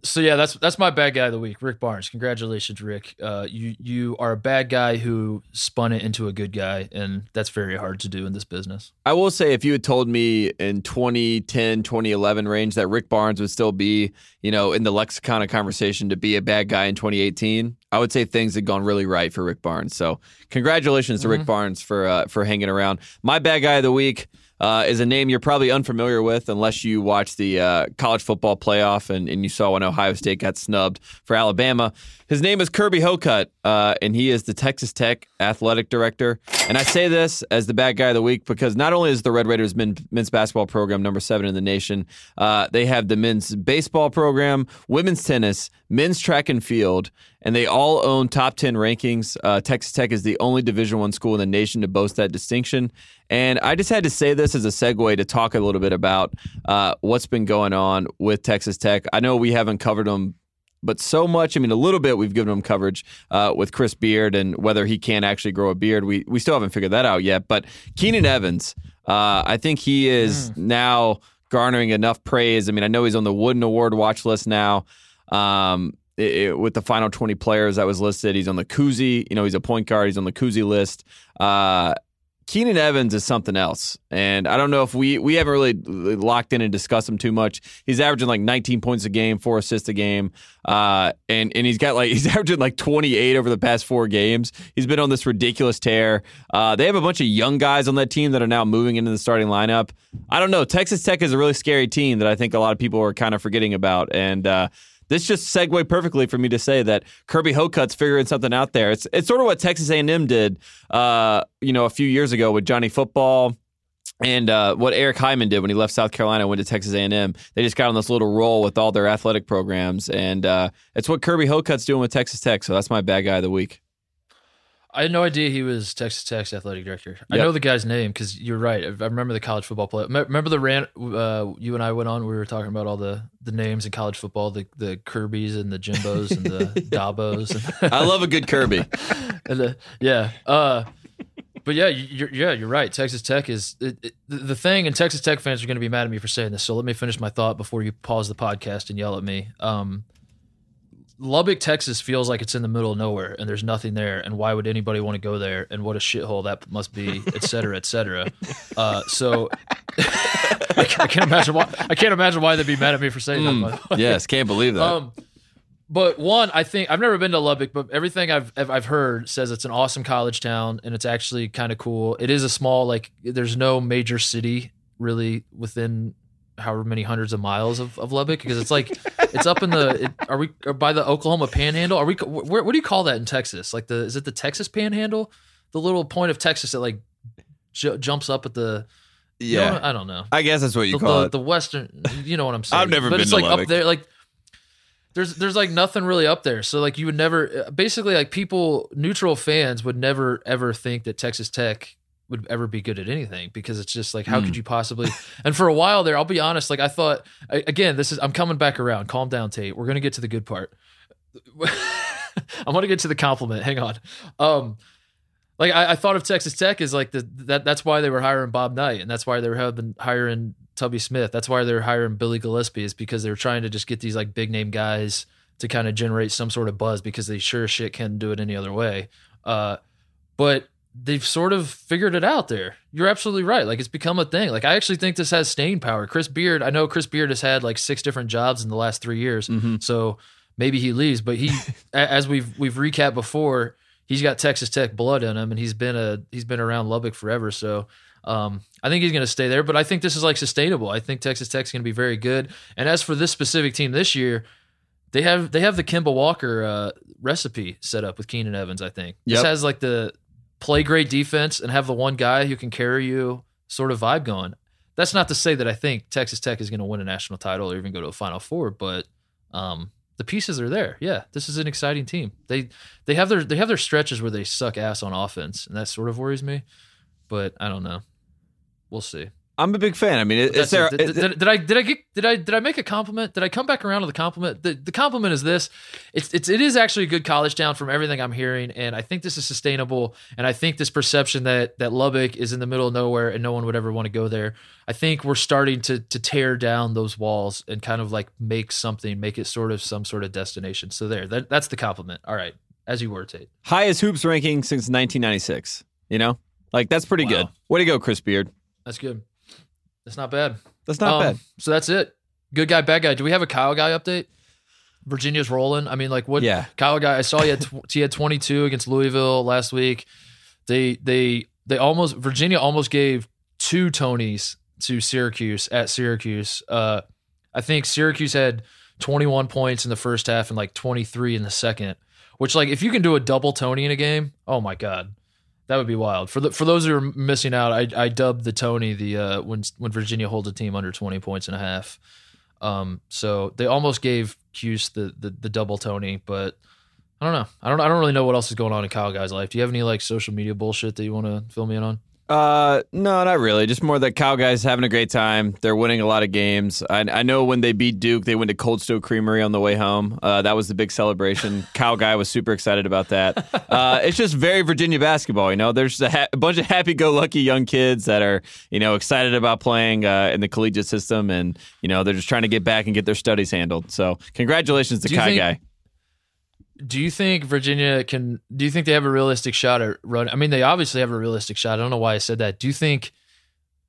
so yeah, that's that's my bad guy of the week, Rick Barnes. Congratulations, Rick. Uh, you you are a bad guy who spun it into a good guy, and that's very hard to do in this business. I will say, if you had told me in 2010, 2011 range that Rick Barnes would still be, you know, in the lexicon of conversation to be a bad guy in 2018, I would say things had gone really right for Rick Barnes. So, congratulations to Rick Barnes for uh, for hanging around. My bad guy of the week. Uh, is a name you're probably unfamiliar with unless you watch the uh, college football playoff and, and you saw when Ohio State got snubbed for Alabama. His name is Kirby Hocutt, uh, and he is the Texas Tech athletic director. And I say this as the bad guy of the week because not only is the Red Raiders men, men's basketball program number seven in the nation, uh, they have the men's baseball program, women's tennis, men's track and field, and they all own top 10 rankings. Uh, Texas Tech is the only Division One school in the nation to boast that distinction. And I just had to say this as a segue to talk a little bit about uh, what's been going on with Texas Tech. I know we haven't covered them but so much. I mean, a little bit we've given him coverage uh, with Chris Beard and whether he can actually grow a beard. We we still haven't figured that out yet. But Keenan Evans, uh, I think he is now garnering enough praise. I mean, I know he's on the Wooden Award watch list now. Um, it- it- with the final 20 players that was listed, he's on the Cousy. You know, he's a point guard. He's on the Cousy list. Uh, Keenan Evans is something else, and I don't know if we we haven't really locked in and discussed him too much. He's averaging like 19 points a game, four assists a game, uh, and and he's got like <laughs> he's averaging like 28 over the past four games. He's been on this ridiculous tear. Uh, they have a bunch of young guys on that team that are now moving into the starting lineup. I don't know. Texas Tech is a really scary team that I think a lot of people are kind of forgetting about, and. Uh, this just segued perfectly for me to say that Kirby Hocutt's figuring something out there. It's it's sort of what Texas A&M did, uh, you know, a few years ago with Johnny Football and uh, what Eric Hyman did when he left South Carolina and went to Texas A&M. They just got on this little roll with all their athletic programs, and uh, it's what Kirby Hocutt's doing with Texas Tech. So that's my bad guy of the week. I had no idea he was Texas Tech's athletic director. I know the guy's name because you're right. I remember the college football play. Remember the rant uh, you and I went on. We were talking about all the the names in college football, the the Kirby's and the Jimbos and the <laughs> Dabos. I love a good Kirby. <laughs> and the, yeah. Uh, but yeah, you're, yeah, you're right. Texas Tech is it, it, the the thing, and Texas Tech fans are going to be mad at me for saying this. So let me finish my thought before you pause the podcast and yell at me. Um, Lubbock, Texas feels like it's in the middle of nowhere and there's nothing there. And why would anybody want to go there? And what a shithole that must be, <laughs> et cetera, et cetera. Uh, so <laughs> I, ca- I can't imagine why I can't imagine why they'd be mad at me for saying that. by <laughs> yes, can't believe that. Um, but one, I think I've never been to Lubbock, but everything I've I've heard says it's an awesome college town and it's actually kind of cool. It is a small like there's no major city really within however many hundreds of miles of, of Lubbock because it's like it's up in the it, are we are by the Oklahoma Panhandle? Are we where, what do you call that in Texas? Like the is it the Texas Panhandle? The little point of Texas that like ju- jumps up at the you know yeah. I don't know I guess that's what you the, call the, it. the western you know what i'm <laughs> saying I've never but been it's to like Lubbock. up there like there's there's like nothing really up there so like you would never basically like people neutral fans would never ever think that texas tech would ever be good at anything because it's just like how Hmm. could you possibly <laughs> and for a while there i'll be honest like i thought I, again this is i'm coming back around calm down tate we're gonna get to the good part <laughs> i'm gonna get to the compliment hang on um like I, I thought of Texas Tech as like the that that's why they were hiring Bob Knight and that's why they were having hiring Tubby Smith. That's why they're hiring Billy Gillispie is because they were trying to just get these like big name guys to kind of generate some sort of buzz because they sure as shit can't do it any other way. Uh, but they've sort of figured it out there. You're absolutely right. Like it's become a thing. Like I actually think this has staying power. Chris Beard, I know Chris Beard has had like six different jobs in the last three years. Mhm. So maybe he leaves, but he, <laughs> as we've we've recapped before, he's got Texas Tech blood in him, and he's been a he's been around Lubbock forever. So um, I think he's going to stay there. But I think this is like sustainable. I think Texas Tech's going to be very good. And as for this specific team this year, they have they have the Kemba Walker uh, recipe set up with Keenan Evans. I think this has like the play great defense and have the one guy who can carry you sort of vibe going. That's not to say that I think Texas Tech is going to win a national title or even go to a Final Four, but um, the pieces are there. Yeah, this is an exciting team. They they have their they have their stretches where they suck ass on offense, and that sort of worries me. But I don't know. We'll see. I'm a big fan. I mean, That's there. Did, did- did I did I get did I did I make a compliment? Did I come back around to the compliment? The, the compliment is this: it's it's it is actually a good college town from everything I'm hearing, and I think this is sustainable. And I think this perception that that Lubbock is in the middle of nowhere and no one would ever want to go there. I think we're starting to to tear down those walls and kind of like make something, make it sort of some sort of destination. So there, that, that's the compliment. All right, as you were, Tate. highest hoops ranking since 1996. You know, like that's pretty Wow. good. Way to go, Chris Beard. That's good. That's not bad. That's not Um, bad. So that's it. Good guy, bad guy. Do we have a Kyle guy update? Virginia's rolling. I mean, like what? Yeah. Kyle guy. I saw he had tw- he had 22 against Louisville last week. They they they almost Virginia almost gave two Tonys to Syracuse at Syracuse. Uh, I think Syracuse had 21 points in the first half and like 23 in the second. Which like if you can do a double Tony in a game, oh my god. That would be wild. For the for those who are missing out, I I dubbed the Tony the uh, when when Virginia holds a team under twenty points and a half. Um, so they almost gave Cuse the, the the double Tony, but I don't know. I don't I don't really know what else is going on in Kyle guy's life. Do you have any like social media bullshit that you want to fill me in on? Uh, no, not really. Just more that Cow guys having a great time. They're winning a lot of games. I, I know when they beat Duke, they went to Cold Stone Creamery on the way home. Uh, that was the big celebration. <laughs> Cow guy was super excited about that. Uh, it's just very Virginia basketball. You know, there's a, ha- a bunch of happy-go-lucky young kids that are you know excited about playing uh, in the collegiate system, and you know they're just trying to get back and get their studies handled. So congratulations to Kai think- guy. Do you think Virginia can? Do you think they have a realistic shot at run? I mean, they obviously have a realistic shot. I don't know why I said that. Do you think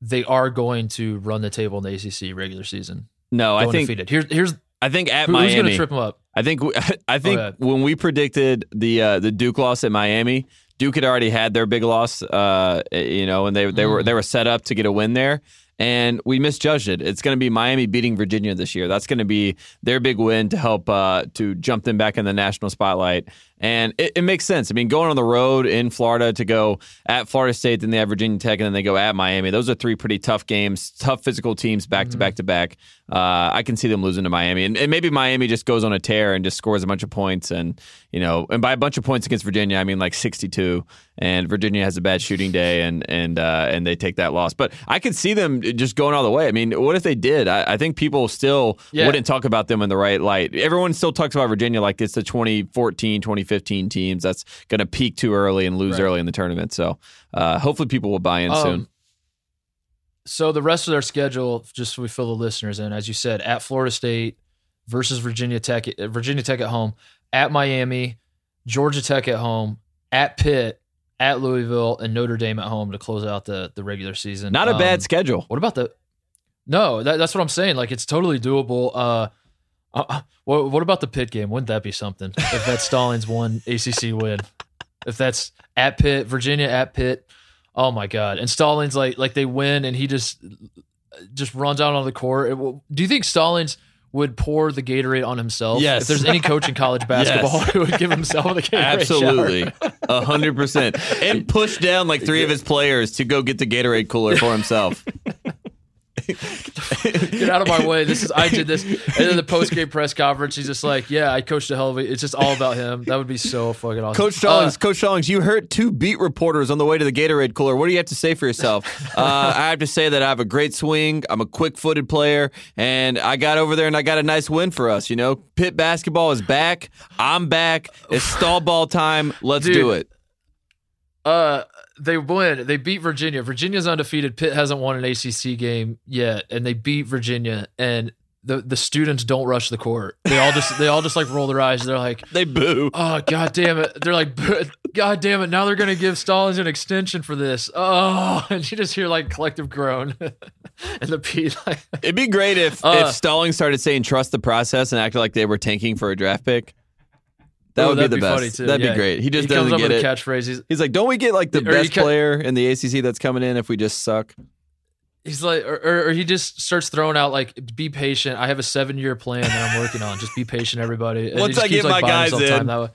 they are going to run the table in the ACC regular season? No, I think undefeated. Here's here's I think at who, who's going to trip them up. I think <laughs> I think when we predicted the uh, the Duke loss at Miami, Duke had already had their big loss, uh, you know, and they they were they were set up to get a win there, and we misjudged it. It's going to be Miami beating Virginia this year. That's going to be their big win to help uh, to jump them back in the national spotlight, and it, it makes sense. I mean, going on the road in Florida to go at Florida State, then they have Virginia Tech, and then they go at Miami. Those are three pretty tough games, tough physical teams back to back to back. Uh, I can see them losing to Miami, and, and maybe Miami just goes on a tear and just scores a bunch of points, and you know, and by a bunch of points against Virginia, I mean like 62, and Virginia has a bad shooting day, and and uh, and they take that loss. But I could see them just going all the way. I mean, what if they did? I, I think people still Yeah. wouldn't talk about them in the right light. Everyone still talks about Virginia like it's the 2014, 2015 teams that's going to peak too early and lose Right. early in the tournament. So uh, hopefully people will buy in soon. So the rest of their schedule, just so we fill the listeners in, as you said, at Florida State versus Virginia Tech, uh, Virginia Tech at home, at Miami, Georgia Tech at home, at Pitt, at Louisville, and Notre Dame at home to close out the the regular season. Not a Um, bad schedule. What about the? No, that, that's what I'm saying. Like it's totally doable. Uh, uh, what what about the Pitt game? Wouldn't that be something? If that's Stallings one ACC win, <laughs> if that's at Pitt, Virginia at Pitt. Oh my God! And Stallings like like they win, and he just just runs out on the court. Will- do you think Stallings would pour the Gatorade on himself? Yes. If there's any coach in college <laughs> basketball who would give himself the Gatorade. Absolutely, a hundred percent, and push down like three of his players to go get the Gatorade cooler for himself. <laughs> get out of my way. This is I did this. And then the post game press conference, he's just like, yeah, I coached a hell of a. It's just all about him. That would be so fucking awesome. Coach Stallings, Uh, Coach Stallings, you hurt two beat reporters on the way to the Gatorade cooler. What do you have to say for yourself? <laughs> Uh, I have to say that I have a great swing. I'm a quick-footed player, and I got over there and I got a nice win for us. You know, Pitt basketball is back. I'm back. It's stall ball time. Let's Dude. do it. uh, they win. They beat Virginia. Virginia's undefeated. Pitt hasn't won an ACC game yet, and they beat Virginia. And the the students don't rush the court. They all just they all just like roll their eyes. They're like, They boo. oh god damn it. They're like, god damn it. Now they're gonna give Stallings an extension for this. Oh, <laughs> and you just hear like collective groan, <laughs> and the Pete <laughs> like. It'd be great if Uh, if Stallings started saying trust the process and acted like they were tanking for a draft pick. That would be the be best. too. That'd Yeah. be great. He just comes doesn't up get with it. a catchphrase. He's, like, don't we get like the Or best ca- player in the ACC that's coming in if we just suck? he's like, or, or, or he just starts throwing out like, "Be patient. I have a seven year plan that I'm working on. Just be patient, everybody." And Once I keeps, get my guys in. that way.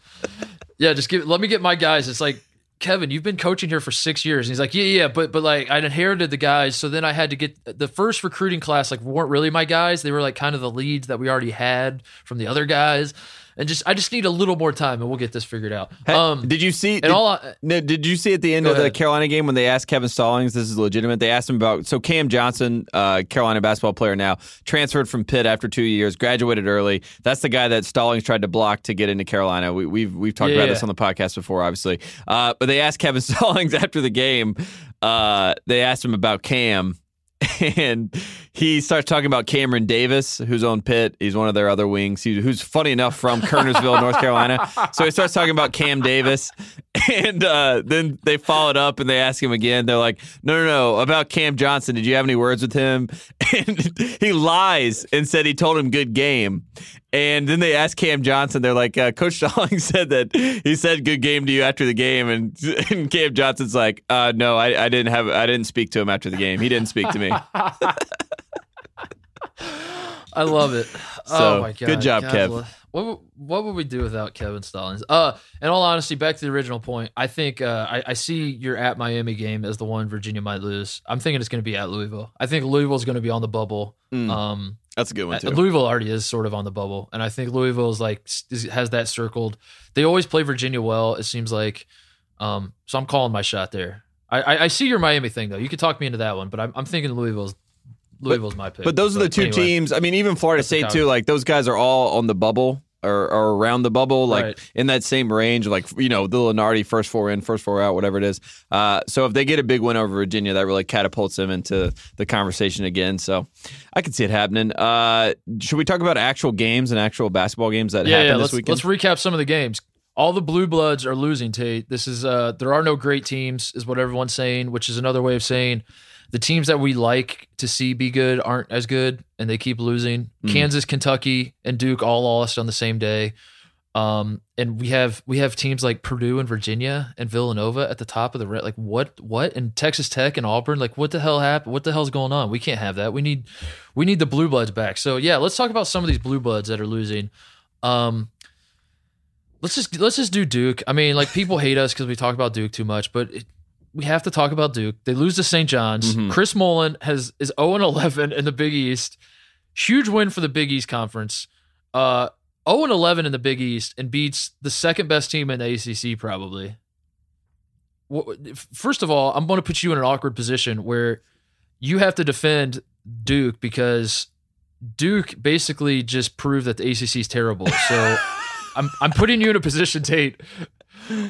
yeah, just give. Let me get my guys. It's like. Kevin, you've been coaching here for six years. And he's like, yeah, yeah, but but like I inherited the guys, so then I had to get the first recruiting class. Like weren't really my guys; they were like kind of the leads that we already had from the other guys, and just I just need a little more time, and we'll get this figured out. Hey, Um, did you see? Did, all I, no, did you see at the end of the. Carolina game when they asked Kevin Stallings? This is legitimate. They asked him about so Cam Johnson, uh, Carolina basketball player now, transferred from Pitt after two years, graduated early. That's the guy that Stallings tried to block to get into Carolina. We, we've we've talked Yeah, about yeah. this on the podcast before, obviously. Uh, but they asked Kevin <laughs> Stallings after the game. Uh, they asked him about Cam. <laughs> And he starts talking about Cameron Davis, who's on Pitt. He's one of their other wings, he, who's funny enough from Kernersville, North Carolina. So he starts talking about Cam Davis, <laughs> and uh, then they followed up and they ask him again. They're like, "No, no, no, about Cam Johnson. Did you have any words with him?" <laughs> And he lies and said he told him good game. And then they asked Cam Johnson. They're like, uh, Coach <laughs> Stallings said that he said good game to you after the game, and, <laughs> and Cam Johnson's like, uh, "No, I, I didn't have. I didn't speak to him after the game. He didn't speak to me." <laughs> I love it. So, oh my god! good job, God, Kev. What would- what would we do without Kevin Stallings? Uh, in all honesty, back to the original point. I think uh, I, I see your at Miami game as the one Virginia might lose. I'm thinking it's going to be at Louisville. I think Louisville's going to be on the bubble. Mm. Um, That's a good one too. Louisville already is sort of on the bubble, and I think Louisville is like has that circled. They always play Virginia well. It seems like. Um, so I'm calling my shot there. I, I, I see your Miami thing though. You could talk me into that one, but I'm, I'm thinking Louisville's Louisville's my pick. But those are the two anyway. teams. I mean, even Florida State too. Like those guys are all on the bubble or, or around the bubble, like Right. in that same range. Like you know, the Lunardi first four in, first four out, whatever it is. Uh, so if they get a big win over Virginia, that really catapults them into the conversation again. So I can see it happening. Uh, should we talk about actual games and actual basketball games that yeah, happened yeah. this Let's weekend? let's recap some of the games. All the blue bloods are losing. Tate. This is uh, there are no great teams, is what everyone's saying, which is another way of saying the teams that we like to see be good aren't as good, and they keep losing. Mhm. Kansas, Kentucky, and Duke all lost on the same day. Um, and we have we have teams like Purdue and Virginia and Villanova at the top of the re- like what what and Texas Tech and Auburn like what the hell happened? What the hell's going on? We can't have that. We need we need the blue bloods back. So yeah, let's talk about some of these blue bloods that are losing. Um, let's just let's just do Duke. I mean, like people hate us because we talk about Duke too much, but it, we have to talk about Duke. They lose to St. John's. Mhm. Chris Mullin has is zero and eleven in the Big East. huge win for the Big East Conference. Uh, 0 and 11 in the Big East and beats the second best team in the ACC probably. First of all, I'm going to put you in an awkward position where you have to defend Duke because Duke basically just proved that the ACC is terrible. So <laughs> I'm I'm putting you in a position, Tate,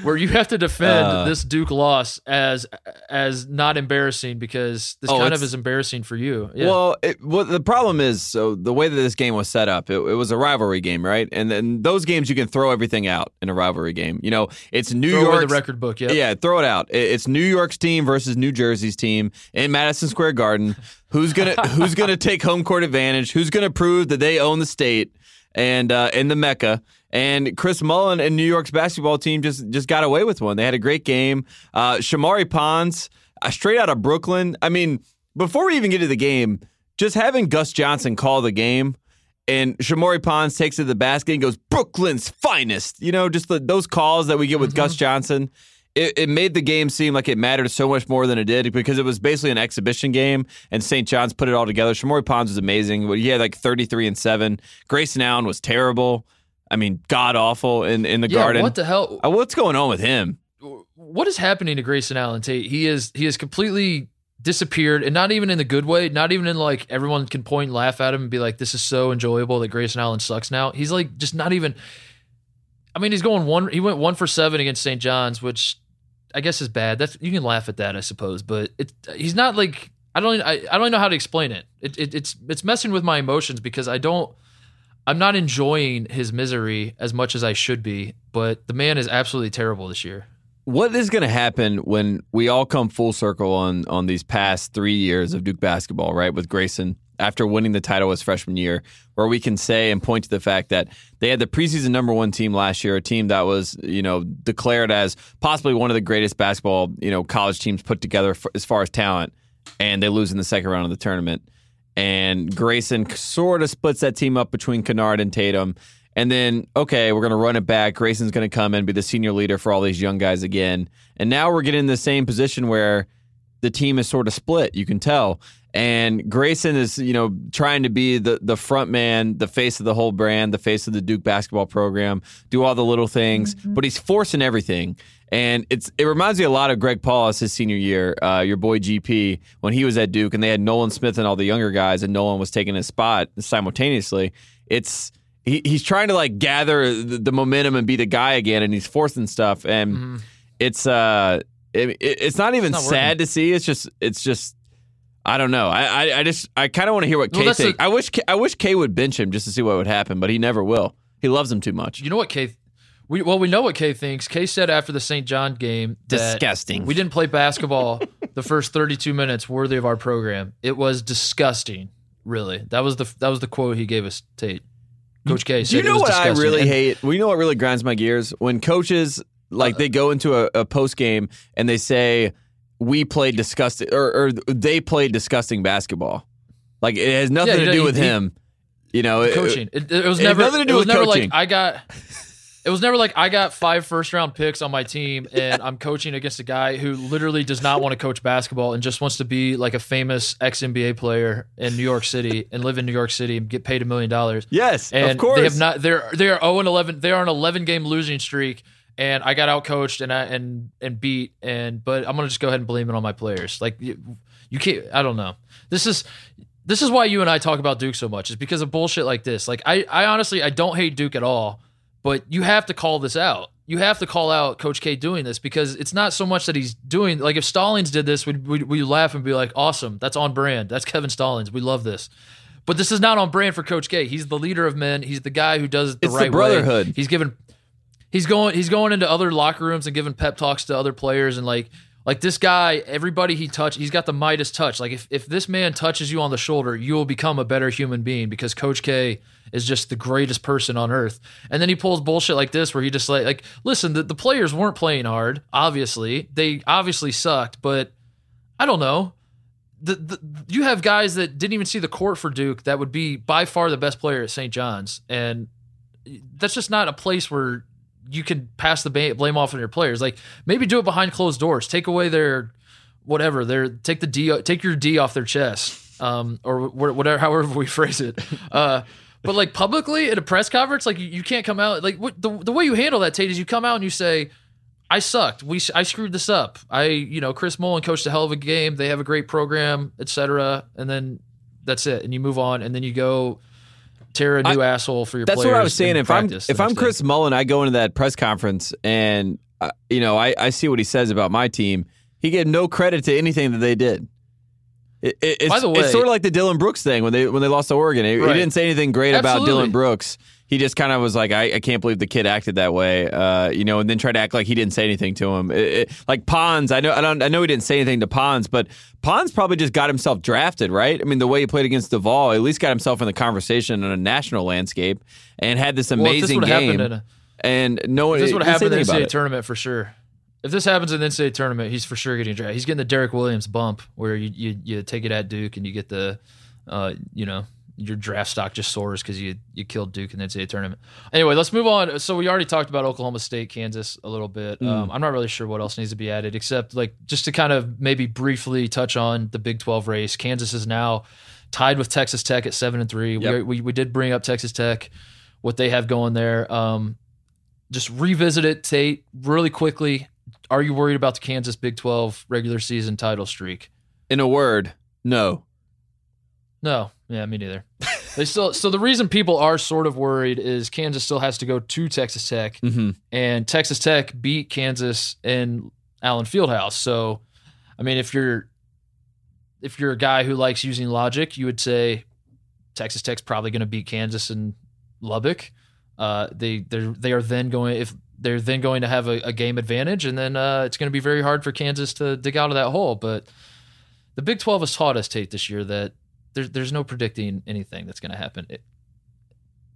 where you have to defend uh, this Duke loss as as not embarrassing because this oh, kind of is embarrassing for you. Yeah. Well, it, well, the problem is so the way that this game was set up, it, it, was a rivalry game, right? And then those games you can throw everything out in a rivalry game. You know, it's New York the record book, yeah, yeah, throw it out. It's New York's team versus New Jersey's team in Madison Square Garden. Who's gonna <laughs> Who's gonna take home court advantage? Who's gonna prove that they own the state and uh, in the Mecca? And Chris Mullin and New York's basketball team just just got away with one. They had a great game. Uh, Shamorie Ponds, uh, straight out of Brooklyn. I mean, before we even get to the game, just having Gus Johnson call the game and Shamorie Ponds takes it to the basket and goes, Brooklyn's finest. You know, just the, those calls that we get with mm-hmm. Gus Johnson. It, it, made the game seem like it mattered so much more than it did because it was basically an exhibition game, and St. John's put it all together. Shamorie Ponds was amazing. He had like 33 and 7. Grayson Allen was terrible. I mean, god awful in, in the yeah, garden. What the hell? Uh, what's going on with him? What is happening to Grayson Allen Tate? He is he has completely disappeared, and not even in the good way. Not even in like everyone can point and laugh at him and be like, "This is so enjoyable that Grayson Allen sucks now." He's like just not even. I mean, he's going one. He went one for seven against St. John's, which I guess is bad. That's you can laugh at that, I suppose, but it he's not like I don't I, I don't know how to explain it. It, it. It's it's messing with my emotions because I don't I'm not enjoying his misery as much as I should be, but the man is absolutely terrible this year. What is going to happen when we all come full circle on on these past three years of Duke basketball, right? With Grayson after winning the title his freshman year, where we can say and point to the fact that they had the preseason number one team last year, a team that was you know declared as possibly one of the greatest basketball you know college teams put together for, as far as talent, and they lose in the second round of the tournament and Grayson sort of splits that team up between Kennard and Tatum. And then, okay, we're going to run it back. Grayson's going to come and be the senior leader for all these young guys again. And now we're getting in the same position where the team is sort of split. You can tell. And Grayson is, you know, trying to be the the front man, the face of the whole brand, the face of the Duke basketball program, do all the little things, mm-hmm. but he's forcing everything. And it's it reminds me a lot of Greg Paulus his senior year, uh, your boy GP, when he was at Duke, and they had Nolan Smith and all the younger guys, and Nolan was taking his spot simultaneously. It's he, he's trying to like gather the, the, momentum and be the guy again, and he's forcing stuff, and mm-hmm. it's uh, it, it's not even it's not sad working. to see. It's just it's just I don't know. I I, I just I kind of want to hear what well, K thinks. I wish I wish K would bench him just to see what would happen, but he never will. He loves him too much. You know what K we well, we know what Kay thinks. Kay said after the St. John game, disgusting. We didn't play basketball <laughs> the first 32 minutes worthy of our program. It was disgusting. Really, that was the that was the quote he gave us. Tate, Coach K. Said you know what disgusting. I really and, hate? Well, you know what really grinds my gears when coaches like uh, they go into a, a post game and they say we played disgusting or, or, they played disgusting basketball. Like it has nothing yeah, to do with he, him. You know, coaching. It, it, it was never nothing to do with coaching. Like I got <laughs> it was never like I got five first round picks on my team and I'm coaching against a guy who literally does not want to coach basketball and just wants to be like a famous ex NBA player in New York City <laughs> and live in New York City and get paid a million dollars. Yes, and of course. They have not. They're they are 0 and 11. They are an 11 game losing streak. And I got out coached and I, and and beat and but I'm gonna just go ahead and blame it on my players. Like you, you can't. I don't know. This is this is why you and I talk about Duke so much. Is because of bullshit like this. Like I I honestly I don't hate Duke at all but you have to call this out. You have to call out Coach K doing this because it's not so much that he's doing like if Stallings did this, we'd, we'd, we'd laugh and be like, awesome, that's on brand. That's Kevin Stallings. We love this. But this is not on brand for Coach K. He's the leader of men. He's the guy who does it the it's right the brotherhood. way. He's given he's going he's going into other locker rooms and giving pep talks to other players and like like this guy, everybody he touched, he's got the Midas touch. Like if, if this man touches you on the shoulder, you will become a better human being because Coach K is just the greatest person on earth. And then he pulls bullshit like this where he just like like listen, the, the players weren't playing hard, obviously. They obviously sucked, but I don't know. The, the, you have guys that didn't even see the court for Duke that would be by far the best player at St. John's. And that's just not a place where you can pass the blame off on your players. Like maybe do it behind closed doors. Take away their whatever. Their take the D take your D off their chest um, or whatever, however we <laughs> phrase it. Uh, but like publicly at a press conference, like you, you can't come out like what, the the way you handle that, Tate, is you come out and you say. I sucked. We I screwed this up. I you know Chris Mullin coached a hell of a game. They have a great program, etc. And then that's it. And you move on, and then you go tear a new asshole for your. That's what I was saying. If I'm if I'm next day. Chris Mullin, I go into that press conference and uh, you know I, I see what he says about my team. He gave no credit to anything that they did. It, it, it's, By the way- it's sort of like the Dillon Brooks thing when they when they lost to Oregon. He, he didn't say anything great about Dillon Brooks. He just kind of was like, I, I can't believe the kid acted that way, uh, you know, and then tried to act like he didn't say anything to him. It- it- like Ponds, I know, I don't, I know he didn't say anything to Ponds, but Ponds probably just got himself drafted, right? I mean, the way he played against Duvall, at least got himself in the conversation on a national landscape and had this Well, this amazing game. a- and no one this would didn't have say happened in the NCAA tournament for sure. If this happens in the NCAA tournament, he's for sure getting drafted. He's getting the Derrick Williams bump, where you you, you take it at Duke and you get the, uh, you know, your draft stock just soars because you you killed Duke in the NCAA tournament. Anyway, let's move on. So we already talked about Oklahoma State, Kansas a little bit. Mm. Um, I'm not really sure what else needs to be added, except like just to kind of maybe briefly touch on the Big 12 race. Kansas is now tied with Texas Tech at seven and three. Yep. We, we we did bring up Texas Tech, what they have going there. Um, just revisit it, Tate, really quickly. Are you worried about the Kansas Big 12 regular season title streak? In a word, no. No, yeah, me neither. they still so the reason people are sort of worried is Kansas still has to go to Texas Tech, hmm and Texas Tech beat Kansas in Allen Fieldhouse. So, I mean, if you're if you're a guy who likes using logic, you would say Texas Tech's probably going to beat Kansas in Lubbock. Uh, they they they are then going if they're then going to have a, a game advantage, and then uh, it's going to be very hard for Kansas to dig out of that hole. But the Big Twelve has taught us Tate this year that there's there's no predicting anything that's going to happen. It,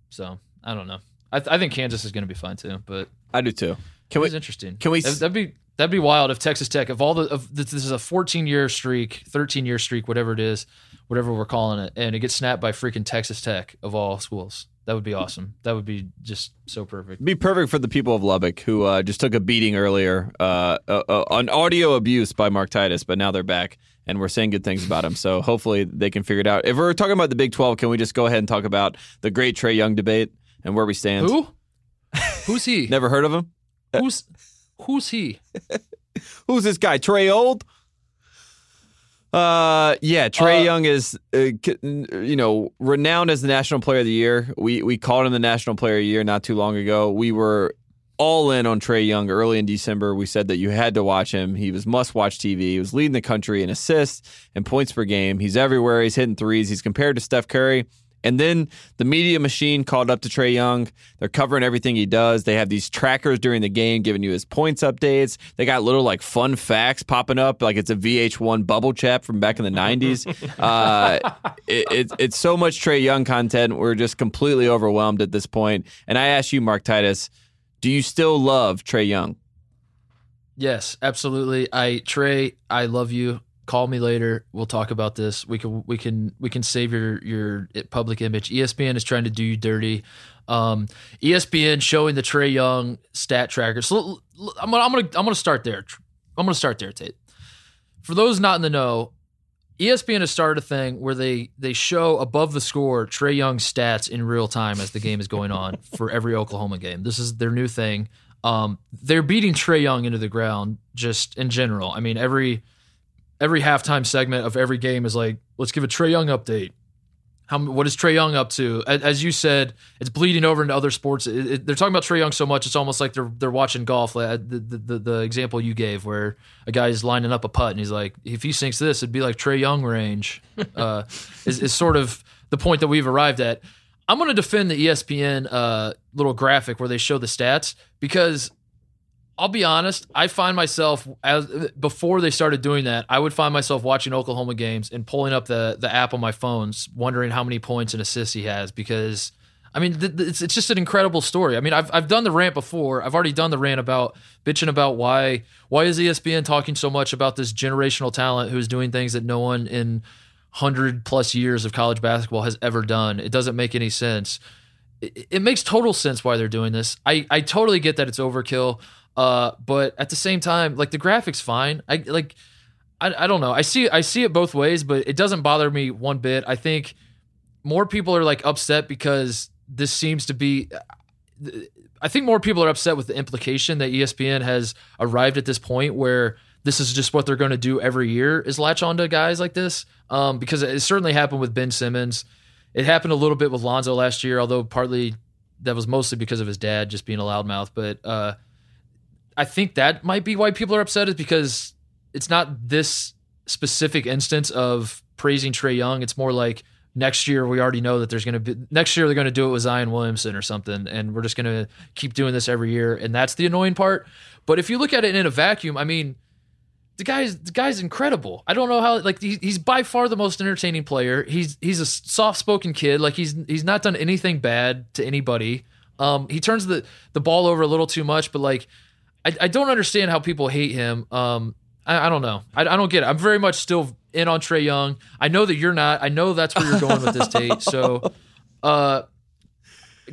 so I don't know. I, th- I think Kansas is going to be fine too, but I do too. Can we? it's interesting. can we That- s- That'd be that'd be wild if Texas Tech, if all the if this is a 14 year streak, 13 year streak, whatever it is, whatever we're calling it, and it gets snapped by freaking Texas Tech of all schools. That would be awesome. That would be just so perfect. Be perfect for the people of Lubbock who uh, just took a beating earlier uh, uh, uh, on audio abuse by Mark Titus, but now they're back and we're saying good things about him. So hopefully they can figure it out. If we're talking about the Big 12, can we just go ahead and talk about the great Trae Young debate and where we stand? Who? <laughs> Who's he? Never heard of him? Who's who's he? <laughs> Who's this guy? Trae Old? Uh, yeah, Trae Uh, Young is, uh, you know, renowned as the National Player of the Year. We we called him the National Player of the Year not too long ago. We were all in on Trae Young early in December. We said that you had to watch him. He was must watch TV. He was leading the country in assists and points per game. He's everywhere. He's hitting threes. He's compared to Steph Curry. And then the media machine called up to Trae Young. They're covering everything he does. They have these trackers during the game giving you his points updates. They got little like fun facts popping up, like it's a VH1 bubble chat from back in the 90s. <laughs> Uh, it, it's it's so much Trae Young content. We're just completely overwhelmed at this point. And I ask you, Mark Titus, do you still love Trae Young? Yes, absolutely. I Trae, I love you. Call me later. We'll talk about this. We can we can we can save your your public image. ESPN is trying to do you dirty. Um, ESPN showing the Trae Young stat tracker. So I'm gonna I'm gonna I'm gonna start there. I'm gonna start there, Tate. For those not in the know, ESPN has started a thing where they they show above the score Trae Young's stats in real time as the game is going on <laughs> for every Oklahoma game. This is their new thing. Um, they're beating Trae Young into the ground just in general. I mean, every every halftime segment of every game is like, let's give a Trae Young update. How what is Trae Young up to? A- As you said, it's bleeding over into other sports. It- it- they're talking about Trae Young so much, it's almost like they're they're watching golf. Like uh, the, the the the example you gave, where a guy's lining up a putt and he's like, if he sinks this, it'd be like Trae Young range. <laughs> Uh, is is sort of the point that we've arrived at. I'm going to defend the ESPN uh, little graphic where they show the stats because I'll be honest, I find myself as before they started doing that, I would find myself watching Oklahoma games and pulling up the the app on my phones, wondering how many points and assists he has because I mean, th- th- it's it's just an incredible story. I mean, I've I've done the rant before. I've already done the rant about bitching about why why is ESPN talking so much about this generational talent who's doing things that no one in hundred plus years of college basketball has ever done. It doesn't make any sense. It, it makes total sense why they're doing this. I I totally get that it's overkill. Uh, but at the same time, like the graphics fine. I like. I, I don't know. I see I see it both ways, but it doesn't bother me one bit. I think more people are like upset because this seems to be. I think more people are upset with the implication that ESPN has arrived at this point where this is just what they're going to do every year is latch onto guys like this. Um, because it certainly happened with Ben Simmons. It happened a little bit with Lonzo last year, although partly that was mostly because of his dad just being a loudmouth. But uh, I think that might be why people are upset is because it's not this specific instance of praising Trae Young. It's more like next year we already know that there's going to be next year they're going to do it with Zion Williamson or something, and we're just going to keep doing this every year, and that's the annoying part. But if you look at it in a vacuum, I mean, the guy's the guy's incredible. I don't know how like he, he's by far the most entertaining player. He's he's a soft spoken kid. Like he's he's not done anything bad to anybody. Um, he turns the the ball over a little too much, but like I, I don't understand how people hate him. Um, I, I don't know. I, I don't get it. I'm very much still in on Trae Young. I know that you're not. I know that's where you're going with this date. So, <laughs> uh,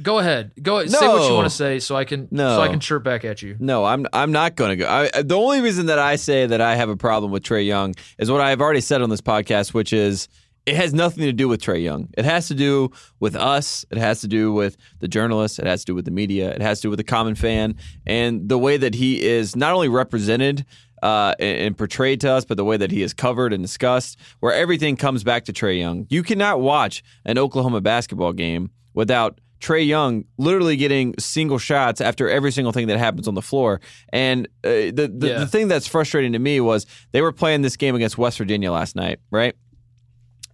go ahead. Go say what you want to say, so I can No. so I can chirp back at you. No, I'm I'm not going to go. I, the only reason that I say that I have a problem with Trae Young is what I've already said on this podcast, which is it has nothing to do with Trae Young. It has to do with us. It has to do with the journalists. It has to do with the media. It has to do with the common fan and the way that he is not only represented uh, and, portrayed to us, but the way that he is covered and discussed, where everything comes back to Trae Young. You cannot watch an Oklahoma basketball game without Trae Young literally getting single shots after every single thing that happens on the floor. And uh, the the, Yeah. the thing that's frustrating to me was they were playing this game against West Virginia last night, right?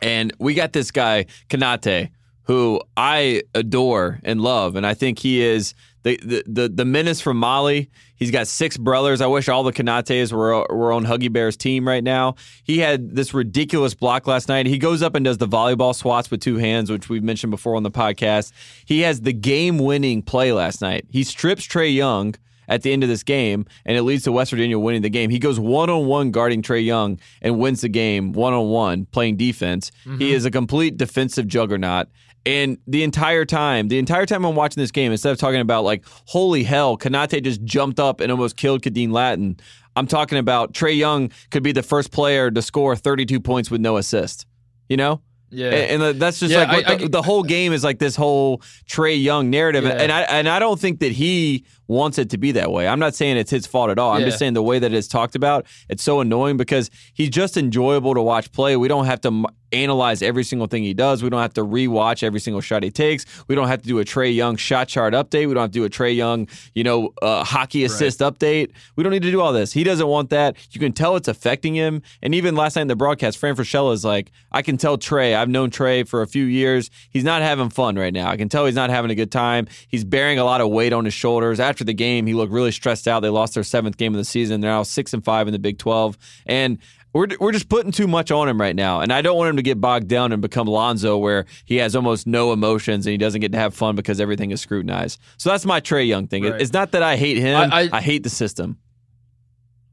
And we got this guy Konate, who I adore and love, and I think he is the the the, the menace from Mali. He's got six brothers. I wish all the Konates were were on Huggy Bear's team right now. He had this ridiculous block last night. He goes up and does the volleyball swats with two hands, which we've mentioned before on the podcast. He has the game winning play last night. He strips Trae Young at the end of this game, and it leads to West Virginia winning the game. He goes one on one guarding Trae Young and wins the game one on one playing defense. He mm-hmm. is a complete defensive juggernaut. And the entire time, the entire time I'm watching this game, instead of talking about like, holy hell, Konate just jumped up and almost killed Khadeem Lattin, I'm talking about Trae Young could be the first player to score 32 points with no assist. You know? Yeah. And, and that's just Yeah, like what I- the, I- the whole game is like this whole Trae Young narrative, Yeah. and I and I don't think that he wants it to be that way. I'm not saying it's his fault at all. I'm Yeah. just saying the way that it's talked about, it's so annoying because he's just enjoyable to watch play. We don't have to m- analyze every single thing he does. We don't have to rewatch every single shot he takes. We don't have to do a Trae Young shot chart update. We don't have to do a Trae Young, you know, uh, hockey assist update. We don't need to do all this. He doesn't want that. You can tell it's affecting him. And even last night in the broadcast, Fran Fraschilla is like, I can tell Trae. I've known Trae for a few years. He's not having fun right now. I can tell he's not having a good time. He's bearing a lot of weight on his shoulders. After the game, he looked really stressed out. They lost their seventh game of the season. They're now six and five in the Big Twelve, and we're we're just putting too much on him right now. And I don't want him to get bogged down and become Lonzo, where he has almost no emotions and he doesn't get to have fun because everything is scrutinized. So that's my Trae Young thing. Right. It's not that I hate him. I- I, I- hate the system.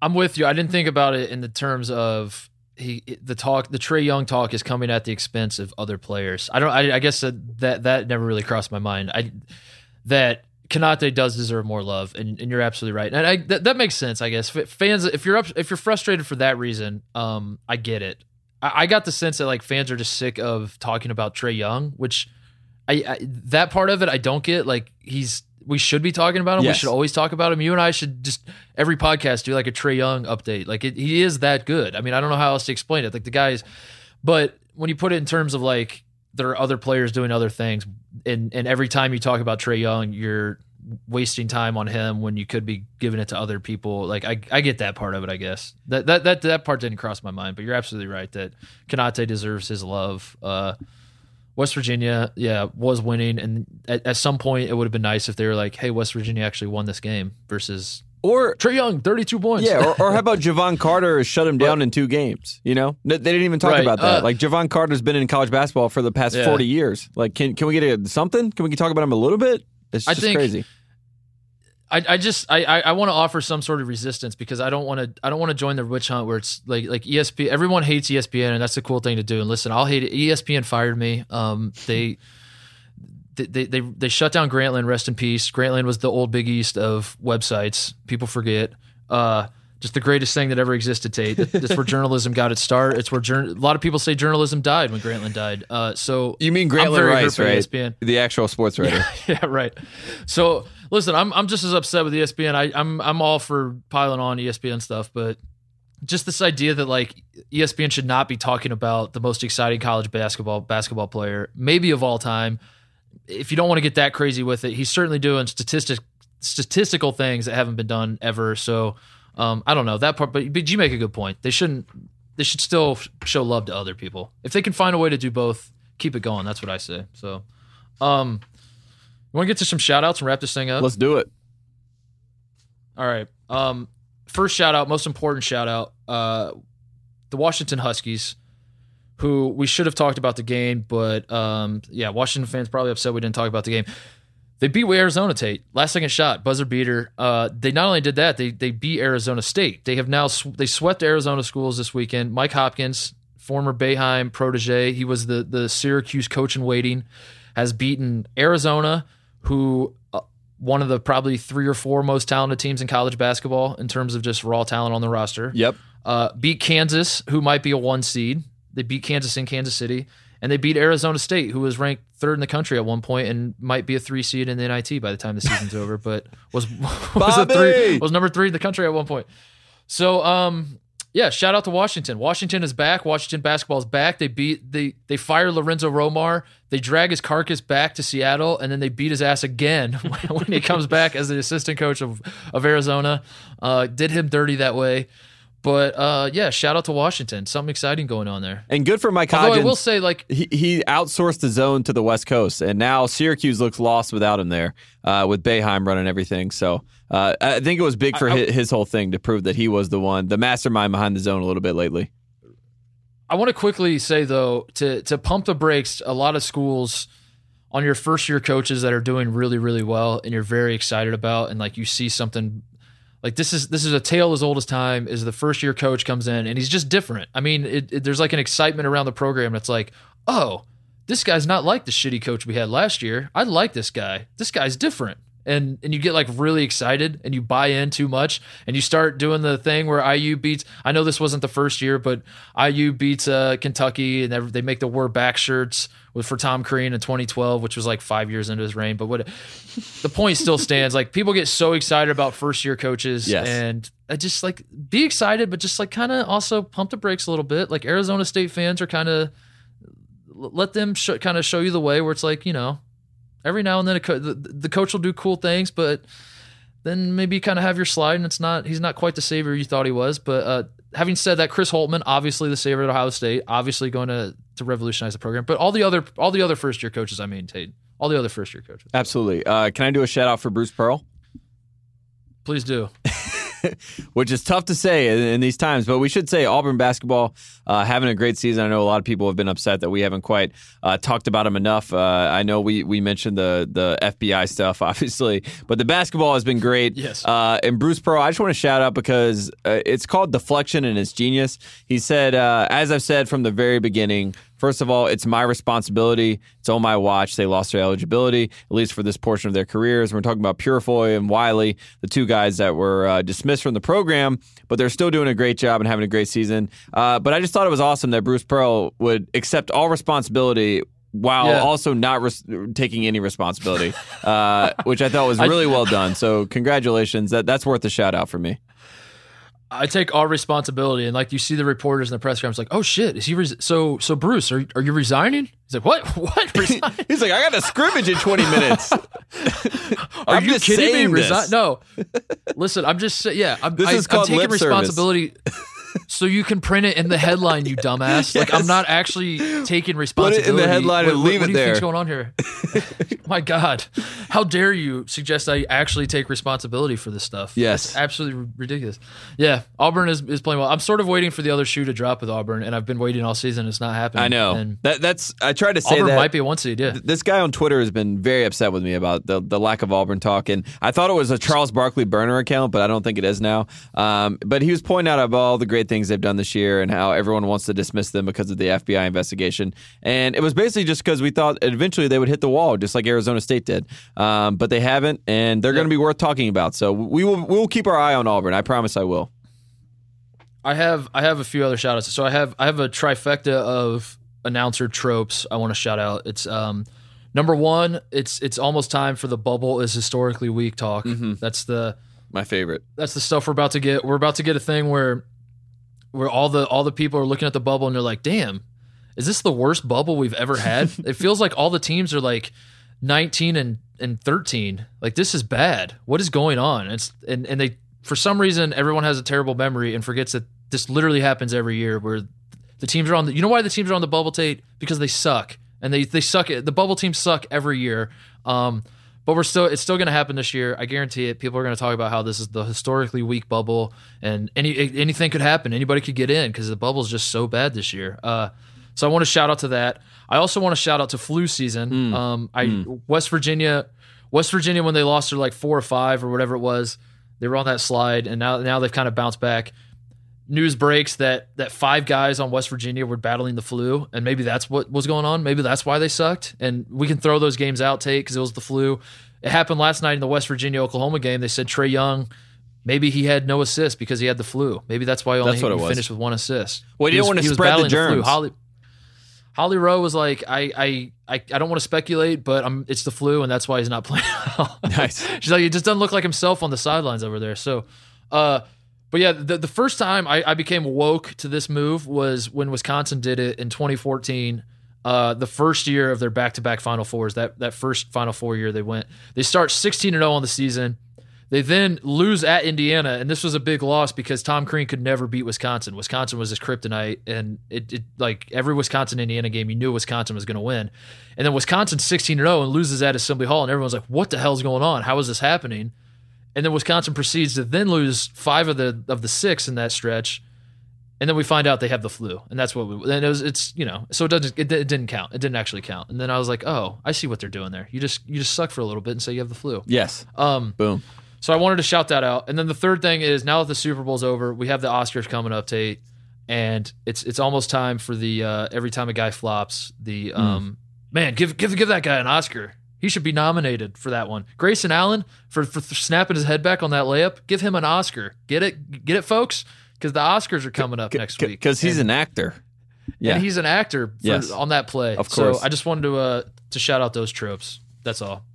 I'm with you. I didn't think about it in the terms of he the talk the Trae Young talk is coming at the expense of other players. I don't I, I guess that, that that never really crossed my mind. I that Konate does deserve more love and, and you're absolutely right. And I that, that makes sense, I guess. F- Fans if you're up if you're frustrated for that reason, um I get it. I, I got the sense that like fans are just sick of talking about Trae Young, which I, I that part of it I don't get. Like he's we should be talking about him. Yes. We should always talk about him. You and I should just every podcast do like a Trae Young update. Like it, he is that good. I mean, I don't know how else to explain it. Like the guys, but when you put it in terms of like there are other players doing other things, and and every time you talk about Trae Young, you're wasting time on him when you could be giving it to other people. Like I, I get that part of it. I guess that that that that part didn't cross my mind, but you're absolutely right that Konate deserves his love. Uh, West Virginia, yeah, was winning, and at, at some point it would have been nice if they were like, "Hey, West Virginia actually won this game," versus Or Trae Young, thirty-two points. yeah, or, or how <laughs> about Jevon Carter shut him down in two games? You know, they didn't even talk Right, about that. uh, like Jevon Carter's been in college basketball for the past Yeah. forty years. Like, can can we get a, something? Can we talk about him a little bit? It's I just think- crazy. I, I just I I, I want to offer some sort of resistance because I don't want to I don't want to join the witch hunt where it's like like ESPN everyone hates ESPN and that's a cool thing to do and listen I'll hate it ESPN fired me um they they they they, shut down Grantland rest in peace Grantland was the old Big East of websites people forget uh just the greatest thing that ever existed. Tate. That's where journalism got its start. It's where jour- a lot of people say journalism died when Grantland died. Uh, so You mean Grantland Rice, right? ESPN. The actual sports writer. <laughs> yeah, right. So listen, I'm I'm just as upset with ESPN. I, I'm I'm all for piling on ESPN stuff, but just this idea that like ESPN should not be talking about the most exciting college basketball basketball player, maybe of all time. If you don't want to get that crazy with it, he's certainly doing statistic statistical things that haven't been done ever. So um, I don't know that part, but but you make a good point. They shouldn't. They should still show love to other people if they can find a way to do both. Keep it going. That's what I say. So, um, you want to get to some shout outs and wrap this thing up? Let's do it. All right. Um, first shout out, most important shout out, uh, the Washington Huskies, who we should have talked about the game, but um, yeah, Washington fans probably upset we didn't talk about the game. They beat Arizona Tate last second shot buzzer beater. Uh, they not only did that, they they beat Arizona State. They have now sw- they swept Arizona schools this weekend. Mike Hopkins, former Boeheim protege, he was the the Syracuse coach in waiting, has beaten Arizona, who uh, one of the probably three or four most talented teams in college basketball in terms of just raw talent on the roster. Yep. Uh, beat Kansas, who might be a one seed. They beat Kansas in Kansas City, and they beat Arizona State, who was ranked third in the country at one point and might be a three seed in the NIT by the time the season's over. <laughs> But was <laughs> was a three was number three in the country at one point. So um yeah, shout out to Washington. Washington is back. Washington basketball is back. They beat they they fire Lorenzo Romar. They drag his carcass back to Seattle, and then they beat his ass again <laughs> when he comes back as the assistant coach of of Arizona. Uh, did him dirty that way. But uh, yeah, shout out to Washington. Something exciting going on there. And good for Mike Although I will say, like, he, he outsourced the zone to the West Coast, and now Syracuse looks lost without him there, uh, with Boeheim running everything. So uh, I think it was big for I- I- his, his whole thing to prove that he was the one, the mastermind behind the zone a little bit lately. I want to quickly say though to to pump the brakes. A lot of schools on your first year coaches that are doing really really well and you're very excited about and like you see something like this is this is a tale as old as time. Is the first year coach comes in and he's just different. I mean, it, it, there's like an excitement around the program that's like, oh, this guy's not like the shitty coach we had last year. I like this guy. This guy's different. And and you get like really excited and you buy in too much and you start doing the thing where IU beats. I know this wasn't the first year, but IU beats uh, Kentucky and they- they make the war back shirts with for Tom Crean in 2012, which was like five years into his reign. But what the point still <laughs> stands. Like people get so excited about first year coaches Yes. and I just like be excited, but just like kind of also pump the brakes a little bit. Like Arizona State fans are kind of let them sh- kind of show you the way where it's like you know every now and then a co- the, the coach will do cool things but then maybe kind of have your slide and it's not he's not quite the savior you thought he was. But uh, having said that chris holtmann obviously the savior at ohio state obviously going to to revolutionize the program. But all the other all the other first year coaches i mean tate all the other first year coaches. Absolutely. Uh, can I do a shout out for Bruce Pearl? please do <laughs> <laughs> which is tough to say in, in these times. But we should say Auburn basketball uh, having a great season. I know a lot of people have been upset that we haven't quite uh, talked about them enough. Uh, I know we we mentioned the the FBI stuff, <laughs> obviously, but the basketball has been great. Yes. Uh, and Bruce Pearl, I just want to shout out because uh, it's called deflection and it's genius. He said, uh, as I've said from the very beginning. First of all, it's my responsibility. It's on my watch. They lost their eligibility, at least for this portion of their careers. We're talking about Purifoy and Wiley, the two guys that were uh, dismissed from the program, but they're still doing a great job and having a great season. Uh, but I just thought it was awesome that Bruce Pearl would accept all responsibility while Yeah. also not res- taking any responsibility, uh, which I thought was <laughs> really well done. So congratulations. That that's worth a shout out for me. I take all responsibility, and like you see the reporters in the press conference, like, "Oh shit, is he res- so so? Bruce, are are you resigning?" He's like, "What? <laughs> What? <laughs> He's like, I got a scrimmage in 20 minutes. <laughs> Are I'm you kidding me? Resign? No. Listen, I'm just saying. Yeah, I'm, This I, is I'm called taking lip service. responsibility. So you can print it in the headline, you dumbass. Like I'm not actually taking Put responsibility. it in the headline What- and what- leave what it do you think's going on here? <laughs> My God, how dare you suggest I actually take responsibility for this stuff? Yes. It's absolutely ridiculous. Yeah, Auburn is, is playing well. I'm sort of waiting for the other shoe to drop with Auburn, and I've been waiting all season. It's not happening. I know. And That that's I tried to say Auburn that might be a one seed. Yeah. this guy on Twitter has been very upset with me about the, the lack of Auburn talk, and I thought it was a Charles Barkley burner account, but I don't think it is now. Um, but he was pointing out about all the great things they've done this year and how everyone wants to dismiss them because of the FBI investigation, and it was basically just because we thought eventually they would hit the wall, just like Arizona State did, um, but they haven't, and they're going to be worth talking about. So we will we will keep our eye on Auburn. I promise I will. I have I have a few other shout outs. So I have I have a trifecta of announcer tropes I want to shout out. It's um number one, it's it's almost time for the bubble is historically weak talk. That's the My favorite. that's the stuff we're about to get. We're about to get a thing where where all the all the people are looking at the bubble and they're like, "Damn, is this the worst bubble we've ever had?" <laughs> it feels like all the teams are like 19 and and 13. Like this is bad. What is going on? It's and and they for some reason everyone has a terrible memory and forgets that this literally happens every year where the teams are on the you know why the teams are on the bubble Tate because they suck and they they suck it the bubble teams suck every year um but we're still it's still going to happen this year. I guarantee it. People are going to talk about how this is the historically weak bubble and any anything could happen. Anybody could get in because the bubble is just so bad this year. Uh so I want to shout out to that. I also want to shout out to flu season. Um I West Virginia West Virginia when they lost their like four or five or whatever it was they were on that slide and now now they've kind of bounced back news breaks that that five guys on West Virginia were battling the flu, and maybe that's what was going on. Maybe that's why they sucked. And we can throw those games out, Tate, because it was the flu. It happened last night in the West Virginia Oklahoma game. They said Trae Young, maybe he had no assist because he had the flu. Maybe that's why he only it finished with one assist. Well, you He don't was- want to he spread the battling flu. Holly, Holly Rowe was like, I, I, I, I don't want to speculate, but I'm, it's the flu, and that's why he's not <laughs> playing. Nice. She's like, he just doesn't look like himself on the sidelines over there. So, uh, but yeah, the, the first time I, I became woke to this move was when Wisconsin did it in 2014. Uh, the first year of their back-to-back Final Fours, that that first Final Four year they went, they start 16 and 0 on the season. They then lose at Indiana, and this was a big loss because Tom Crean could never beat Wisconsin. Wisconsin was his kryptonite, and it, it like every Wisconsin Indiana game, you knew Wisconsin was going to win. And then Wisconsin 16 and 0 and loses at Assembly Hall, and everyone's like, "What the hell's going on? How is this happening?" And then Wisconsin proceeds to then lose five of the of the six in that stretch, and then we find out they have the flu, and that's what we. And it was it's you know so it doesn't it, it didn't count. It didn't actually count. And then I was like, oh, I see what they're doing there. You just you just suck for a little bit and say you have the flu. Yes. Um, Boom. so I wanted to shout that out. And then the third thing is now that the Super Bowl's over, we have the Oscars coming up, Tate, and it's it's almost time for the uh, every time a guy flops, the um man give give give that guy an Oscar. He should be nominated for that one. Grayson Allen for for snapping his head back on that layup. Give him an Oscar. Get it, get it, folks, because the Oscars are coming up next week. Because he's And- an actor. Yeah. and he's an actor for, Yes. on that play. Of course. So I just wanted to uh, to shout out those tropes. That's all.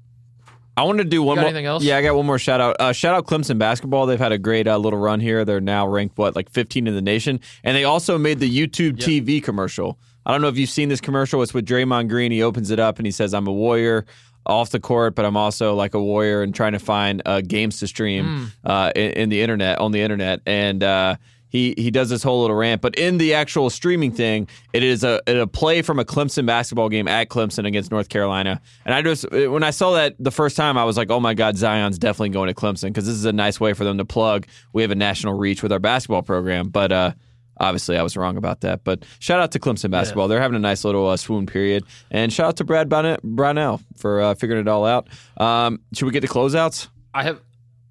I want to do one more. anything else? Yeah, I got one more shout out. Uh, shout out Clemson basketball. They've had a great uh, little run here. They're now ranked what like 15 in the nation, and they also made the YouTube TV commercial. I don't know if you've seen this commercial. It's with Draymond Green. He opens it up and he says, "I'm a warrior." Off the court, but I'm also like a warrior and trying to find uh, games to stream uh, in, in the internet on the internet. And uh, he he does this whole little rant. But in the actual streaming thing, it is a a play from a Clemson basketball game at Clemson against North Carolina. And I just when I saw that the first time, I was like, oh my god, Zion's definitely going to Clemson because this is a nice way for them to plug. We have a national reach with our basketball program, but. Obviously, I was wrong about that, but shout out to Clemson basketball. They're having a nice little uh, swoon period, and shout out to Brad Brownell, Brownell for uh, figuring it all out. Um, should we get to closeouts? I have.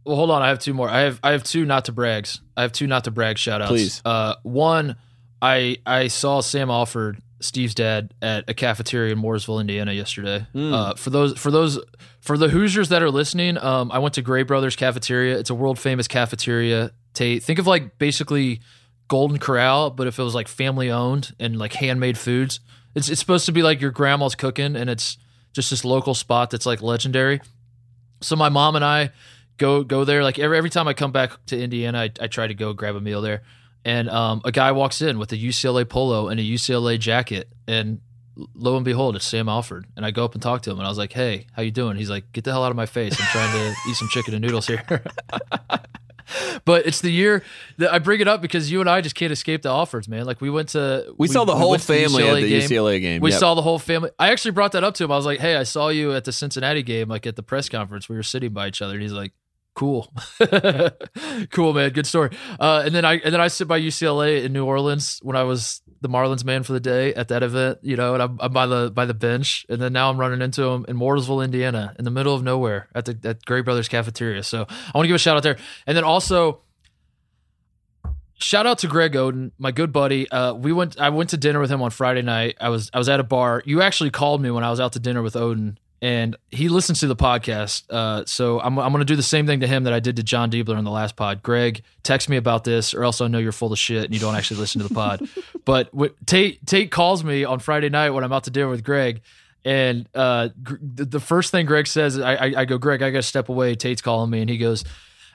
Well, hold on. I have two more. I have. I have two not to brags. I have two not to brag shout outs. Please. Uh, one, I I saw Sam Alford, Steve's dad, at a cafeteria in Mooresville, Indiana, yesterday. Uh, for those for those for the Hoosiers that are listening, um, I went to Gray Brothers Cafeteria. It's a world famous cafeteria. Tate, think of like basically Golden Corral, but if it was like family owned and like handmade foods. It's it's supposed to be like your grandma's cooking, and it's just this local spot that's like legendary. So my mom and I go go there. Like every every time I come back to Indiana, I, I try to go grab a meal there. And um, a guy walks in with a UCLA polo and a UCLA jacket, and lo and behold, it's Sam Alford. And I go up and talk to him, and I was like, "Hey, how you doing?" He's like, "Get the hell out of my face! I'm trying to <laughs> eat some chicken and noodles here." <laughs> but it's the year that I bring it up because you and I just can't escape the Alfords, man. Like we went to We, saw the whole went to family at the game. UCLA game. We Yep. saw the whole family. I actually brought that up to him. I was like, "Hey, I saw you at the Cincinnati game, like at the press conference. We were sitting by each other." And he's like, "Cool, <laughs> cool, man. Good story." Uh, and then I and then I sit by UCLA in New Orleans when I was the Marlins man for the day at that event, you know, and I'm, I'm by the by the bench, and then now I'm running into him in Mooresville, Indiana, in the middle of nowhere at the at Gray Brothers Cafeteria. So I want to give a shout out there, and then also. Shout out to Greg Oden, my good buddy. Uh, we went. I went to dinner with him on Friday night. I was I was at a bar. You actually called me when I was out to dinner with Oden, and he listens to the podcast. Uh, so I'm, I'm going to do the same thing to him that I did to Jon Diebler in the last pod. Greg, text me about this, or else I know you're full of shit and you don't actually listen to the pod. <laughs> but w- Tate Tate calls me on Friday night when I'm out to dinner with Greg. And uh, gr- the first thing Greg says, I, I, I go, Greg, I got to step away. Tate's calling me, and he goes,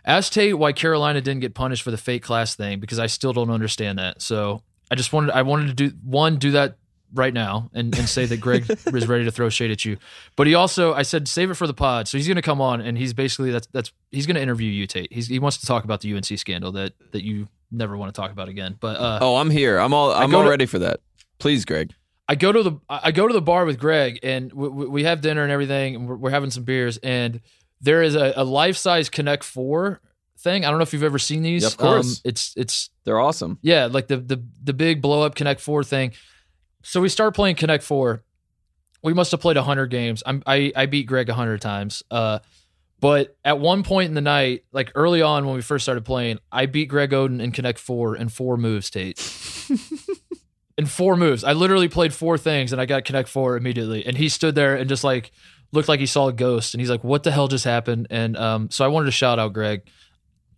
Ask Tate why Carolina didn't get punished for the fake class thing because I still don't understand that. So I just wanted, I wanted to do one, do that right now and, and say that Greg <laughs> is ready to throw shade at you. But he also, I said, save it for the pod. So he's going to come on and he's basically that's that's he's going to interview you, Tate. He's, he wants to talk about the UNC scandal that that you never want to talk about again. But uh, Oh, I'm here. I'm all. I'm all to- ready for that. Please, Greg. I go to the I go to the bar with Greg and we, we we have dinner and everything and we're, we're having some beers and there is a, a life size Connect Four thing. I don't know if you've ever seen these. Of course. um, it's it's They're awesome. yeah, like the the the big blow up Connect Four thing. So we start playing Connect Four. We must have played hundred games. I'm, I I beat Greg hundred times. Uh, but at one point in the night, like early on when we first started playing, I beat Greg Oden in Connect Four in four moves, Tate. <laughs> in four moves, I literally played four things and I got Connect Four immediately. And he stood there and just like looked like he saw a ghost. And he's like, "What the hell just happened?" And um, so I wanted to shout out Greg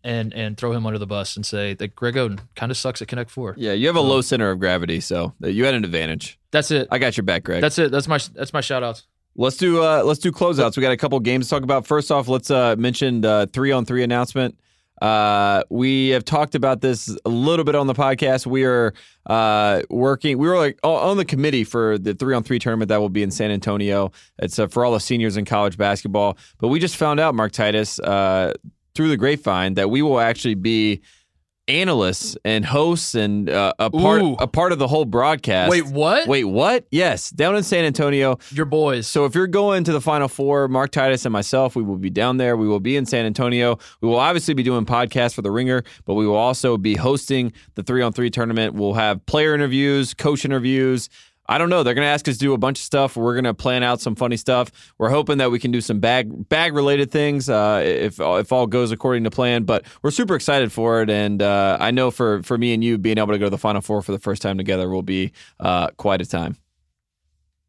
and and throw him under the bus and say that Greg Oden kind of sucks at Connect Four. Yeah, you have a low center of gravity, so you had an advantage. That's it. I got your back, Greg. That's it. That's my that's my shout outs. Let's do uh let's do closeouts. We got a couple games to talk about. First off, let's uh mention the three on three announcement. Uh, we have talked about this a little bit on the podcast. We are uh, working. We were like on the committee for the three on three tournament that will be in San Antonio. It's uh, for all the seniors in college basketball. But we just found out, Mark Titus, uh, through the grapevine, that we will actually be analysts and hosts and uh, a part Ooh. a part of the whole broadcast. Wait, what? Wait, what? Yes, down in San Antonio. Your boys. So if you're going to the Final Four, Mark Titus and myself, we will be down there. We will be in San Antonio. We will obviously be doing podcasts for the Ringer, but we will also be hosting the three on three tournament. We'll have player interviews, coach interviews. I don't know. They're going to ask us to do a bunch of stuff. We're going to plan out some funny stuff. We're hoping that we can do some bag bag related things uh, if if all goes according to plan. But we're super excited for it, and uh, I know for for me and you being able to go to the Final Four for the first time together will be uh, quite a time.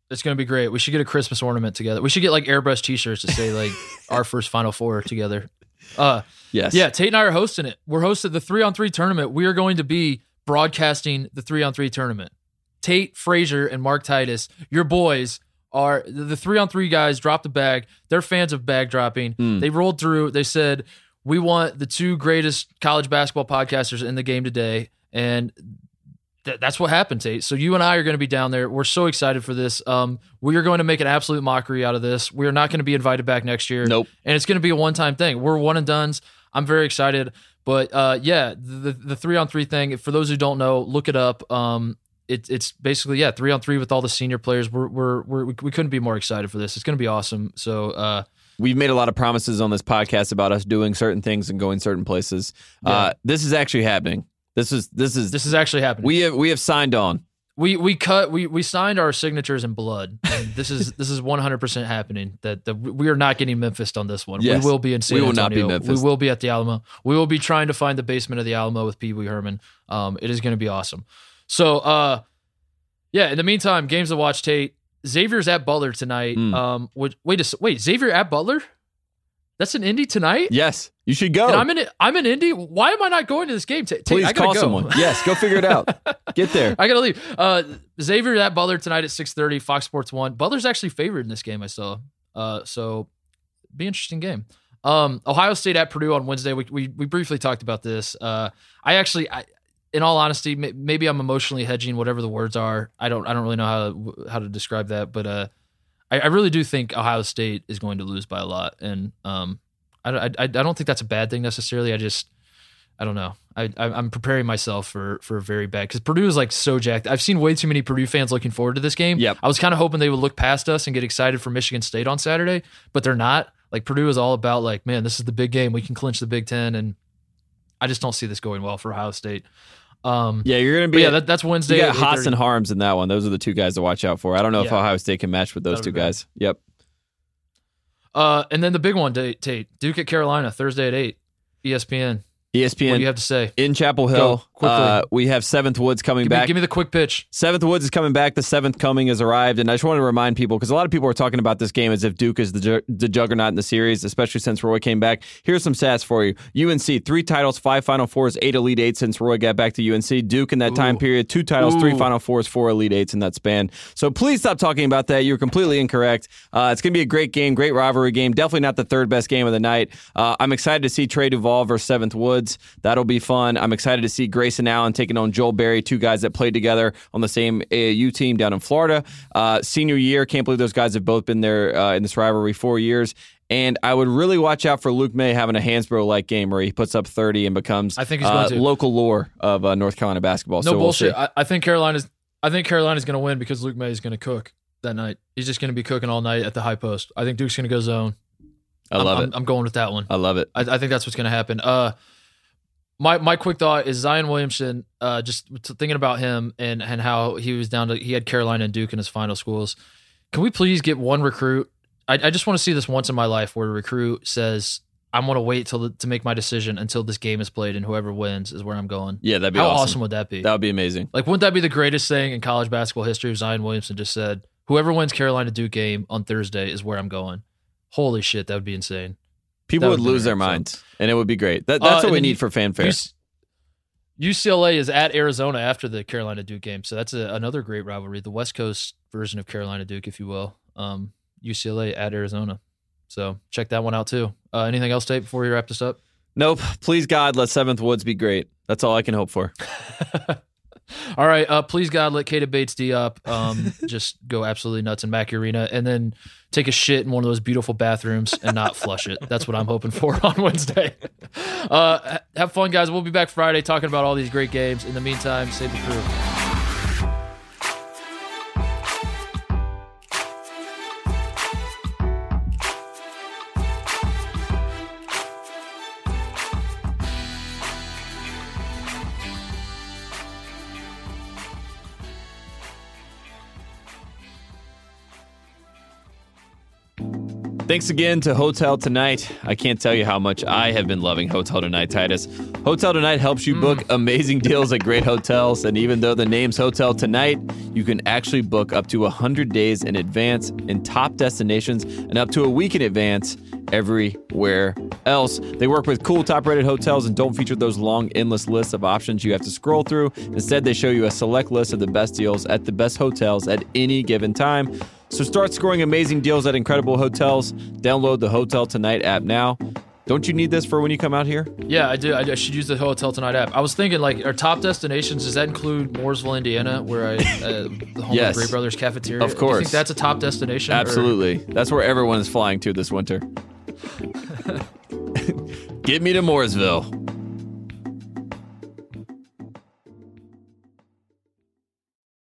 It's gonna be great. We should get a Christmas ornament together. We should get like airbrush T-shirts to say like <laughs> our first Final Four together. Uh, Yes. yeah. Tate and I are hosting it. We're hosting the three on three tournament. We are going to be broadcasting the three on three tournament. Tate Frazier and Mark Titus, your boys are the three on three guys. Dropped the bag. They're fans of bag dropping. Mm. They rolled through. They said we want the two greatest college basketball podcasters in the game today, and th- that's what happened, Tate. So you and I are going to be down there. We're so excited for this. Um, we are going to make an absolute mockery out of this. We are not going to be invited back next year. Nope. And it's going to be a one time thing. We're one and done's. I'm very excited. But uh, yeah, the the three on three thing. For those who don't know, look it up. Um, it, it's basically yeah, three on three with all the senior players. We're we're, we're we couldn't be more excited for this. It's going to be awesome. So uh, We've made a lot of promises on this podcast about us doing certain things and going certain places. Uh, this is actually happening. This is this is this is actually happening. we have we have signed on. we we cut we we signed our signatures in blood. And this is this is 100 percent happening. That that we are not getting Memphis on this one. Yes. we will be in San We will not be Memphis. We will be at the Alamo. We will be trying to find the basement of the Alamo with Pee Wee Herman. Um, it is going to be awesome. So uh, yeah. In the meantime, games to watch. Tate Xavier's at Butler tonight. Mm. Um, wait wait a, wait Xavier at Butler. That's an Indy tonight. Yes, you should go. And I'm in I'm in Indy. Why am I not going to this game? Tate, Please I call go. someone. Yes, go figure it out. <laughs> Get there. I gotta leave. Uh, Xavier at Butler tonight at six thirty. Fox Sports One. Butler's actually favored in this game. I saw. Uh, so be interesting game. Um, Ohio State at Purdue on Wednesday. We we, we briefly talked about this. Uh, I actually, I, in all honesty, maybe I'm emotionally hedging whatever the words are. I don't I don't really know how to, how to describe that, but uh, I, I really do think Ohio State is going to lose by a lot, and um, I I, I don't think that's a bad thing necessarily. I just I don't know. I, I I'm preparing myself for for a very bad because Purdue is like so jacked. I've seen way too many Purdue fans looking forward to this game. Yep. I was kind of hoping they would look past us and get excited for Michigan State on Saturday, but they're not. Like Purdue is all about like, man, this is the big game. We can clinch the Big Ten, and I just don't see this going well for Ohio State. Um, Yeah, you're gonna be. yeah, that, that's Wednesday. you got Haas and Harms in that one. Those are the two guys to watch out for. I don't know if Ohio State can match with those That'll two guys. Yep. Uh, and then the big one, Tate, Duke at Carolina Thursday at eight. ESPN. ESPN What do you have to say? in Chapel Hill. Go Uh, we have Seventh Woods coming give, me, back. give me the quick pitch. Seventh Woods is coming back. The seventh coming has arrived, and I just want to remind people because a lot of people are talking about this game as if Duke is the, ju- the juggernaut in the series, especially since Roy came back. Here's some stats for you: UNC three titles, five Final Fours, eight Elite Eights since Roy got back to UNC. Duke in that time period, two titles, three Final Fours, four Elite Eights in that span. So please stop talking about that. You're completely incorrect. Uh, it's going to be a great game, great rivalry game. Definitely not the third best game of the night. Uh, I'm excited to see Trey Duval versus Seventh Woods. That'll be fun. I'm excited to see Grayson Allen taking on Joel Berry, two guys that played together on the same AAU team down in Florida. Uh, senior year, can't believe those guys have both been there uh, in this rivalry four years. And I would really watch out for Luke Maye having a Hansbrough like game where he puts up 30 and becomes I think he's uh, going to. local lore of uh, North Carolina basketball. No so we'll bullshit. I, I think Carolina's. I think Carolina's going to win because Luke Maye is going to cook that night. He's just going to be cooking all night at the high post. I think Duke's going to go zone. I love I'm, it. I'm, I'm going with that one. I love it. I, I think that's what's going to happen. Uh, my my quick thought is Zion Williamson. Uh, just thinking about him and and how he was down to he had Carolina and Duke in his final schools. Can we please get one recruit? I, I just want to see this once in my life where a recruit says, "I'm going to wait till the, to make my decision until this game is played and whoever wins is where I'm going." Yeah, that'd be How awesome. awesome would that be? That would be amazing. Like, wouldn't that be the greatest thing in college basketball history? If Zion Williamson just said, "Whoever wins Carolina Duke game on Thursday is where I'm going." Holy shit, that would be insane. People would would lose their minds, and it would be great. That, Uh, that's what we need for fanfare. UCLA is at Arizona after the Carolina Duke game, so that's a, another great rivalry. The West Coast version of Carolina Duke, if you will. Um, UCLA at Arizona. So check that one out too. Uh, anything else, Tate, before we wrap this up? Nope. Please God, let Seventh Woods be great. That's all I can hope for. <laughs> All right. Uh, please God, let Keita Bates-Diop. Um, <laughs> just go absolutely nuts in Mackey Arena, and then take a shit in one of those beautiful bathrooms and not flush it. That's what I'm hoping for <laughs> on Wednesday. Uh, have fun, guys. We'll be back Friday talking about all these great games. In the meantime, save the crew. Thanks again to Hotel Tonight. I can't tell you how much I have been loving Hotel Tonight, Titus. Hotel Tonight helps you book mm. amazing deals at great hotels, and even though the name's Hotel Tonight, you can actually book up to 100 days in advance in top destinations and up to a week in advance everywhere else. They work with cool top rated hotels and don't feature those long, endless lists of options you have to scroll through. Instead, they show you a select list of the best deals at the best hotels at any given time. So start scoring amazing deals at incredible hotels. Download the Hotel Tonight app now. Don't you need this for when you come out here? Yeah, I do. I, should use the Hotel Tonight app. I was thinking, like, our top destinations. Does that include Mooresville, Indiana, where I uh, the home Yes. of Brothers Cafeteria? Of course. think that's a top destination? or- Absolutely. That's where everyone is flying to this winter. Get me to Mooresville.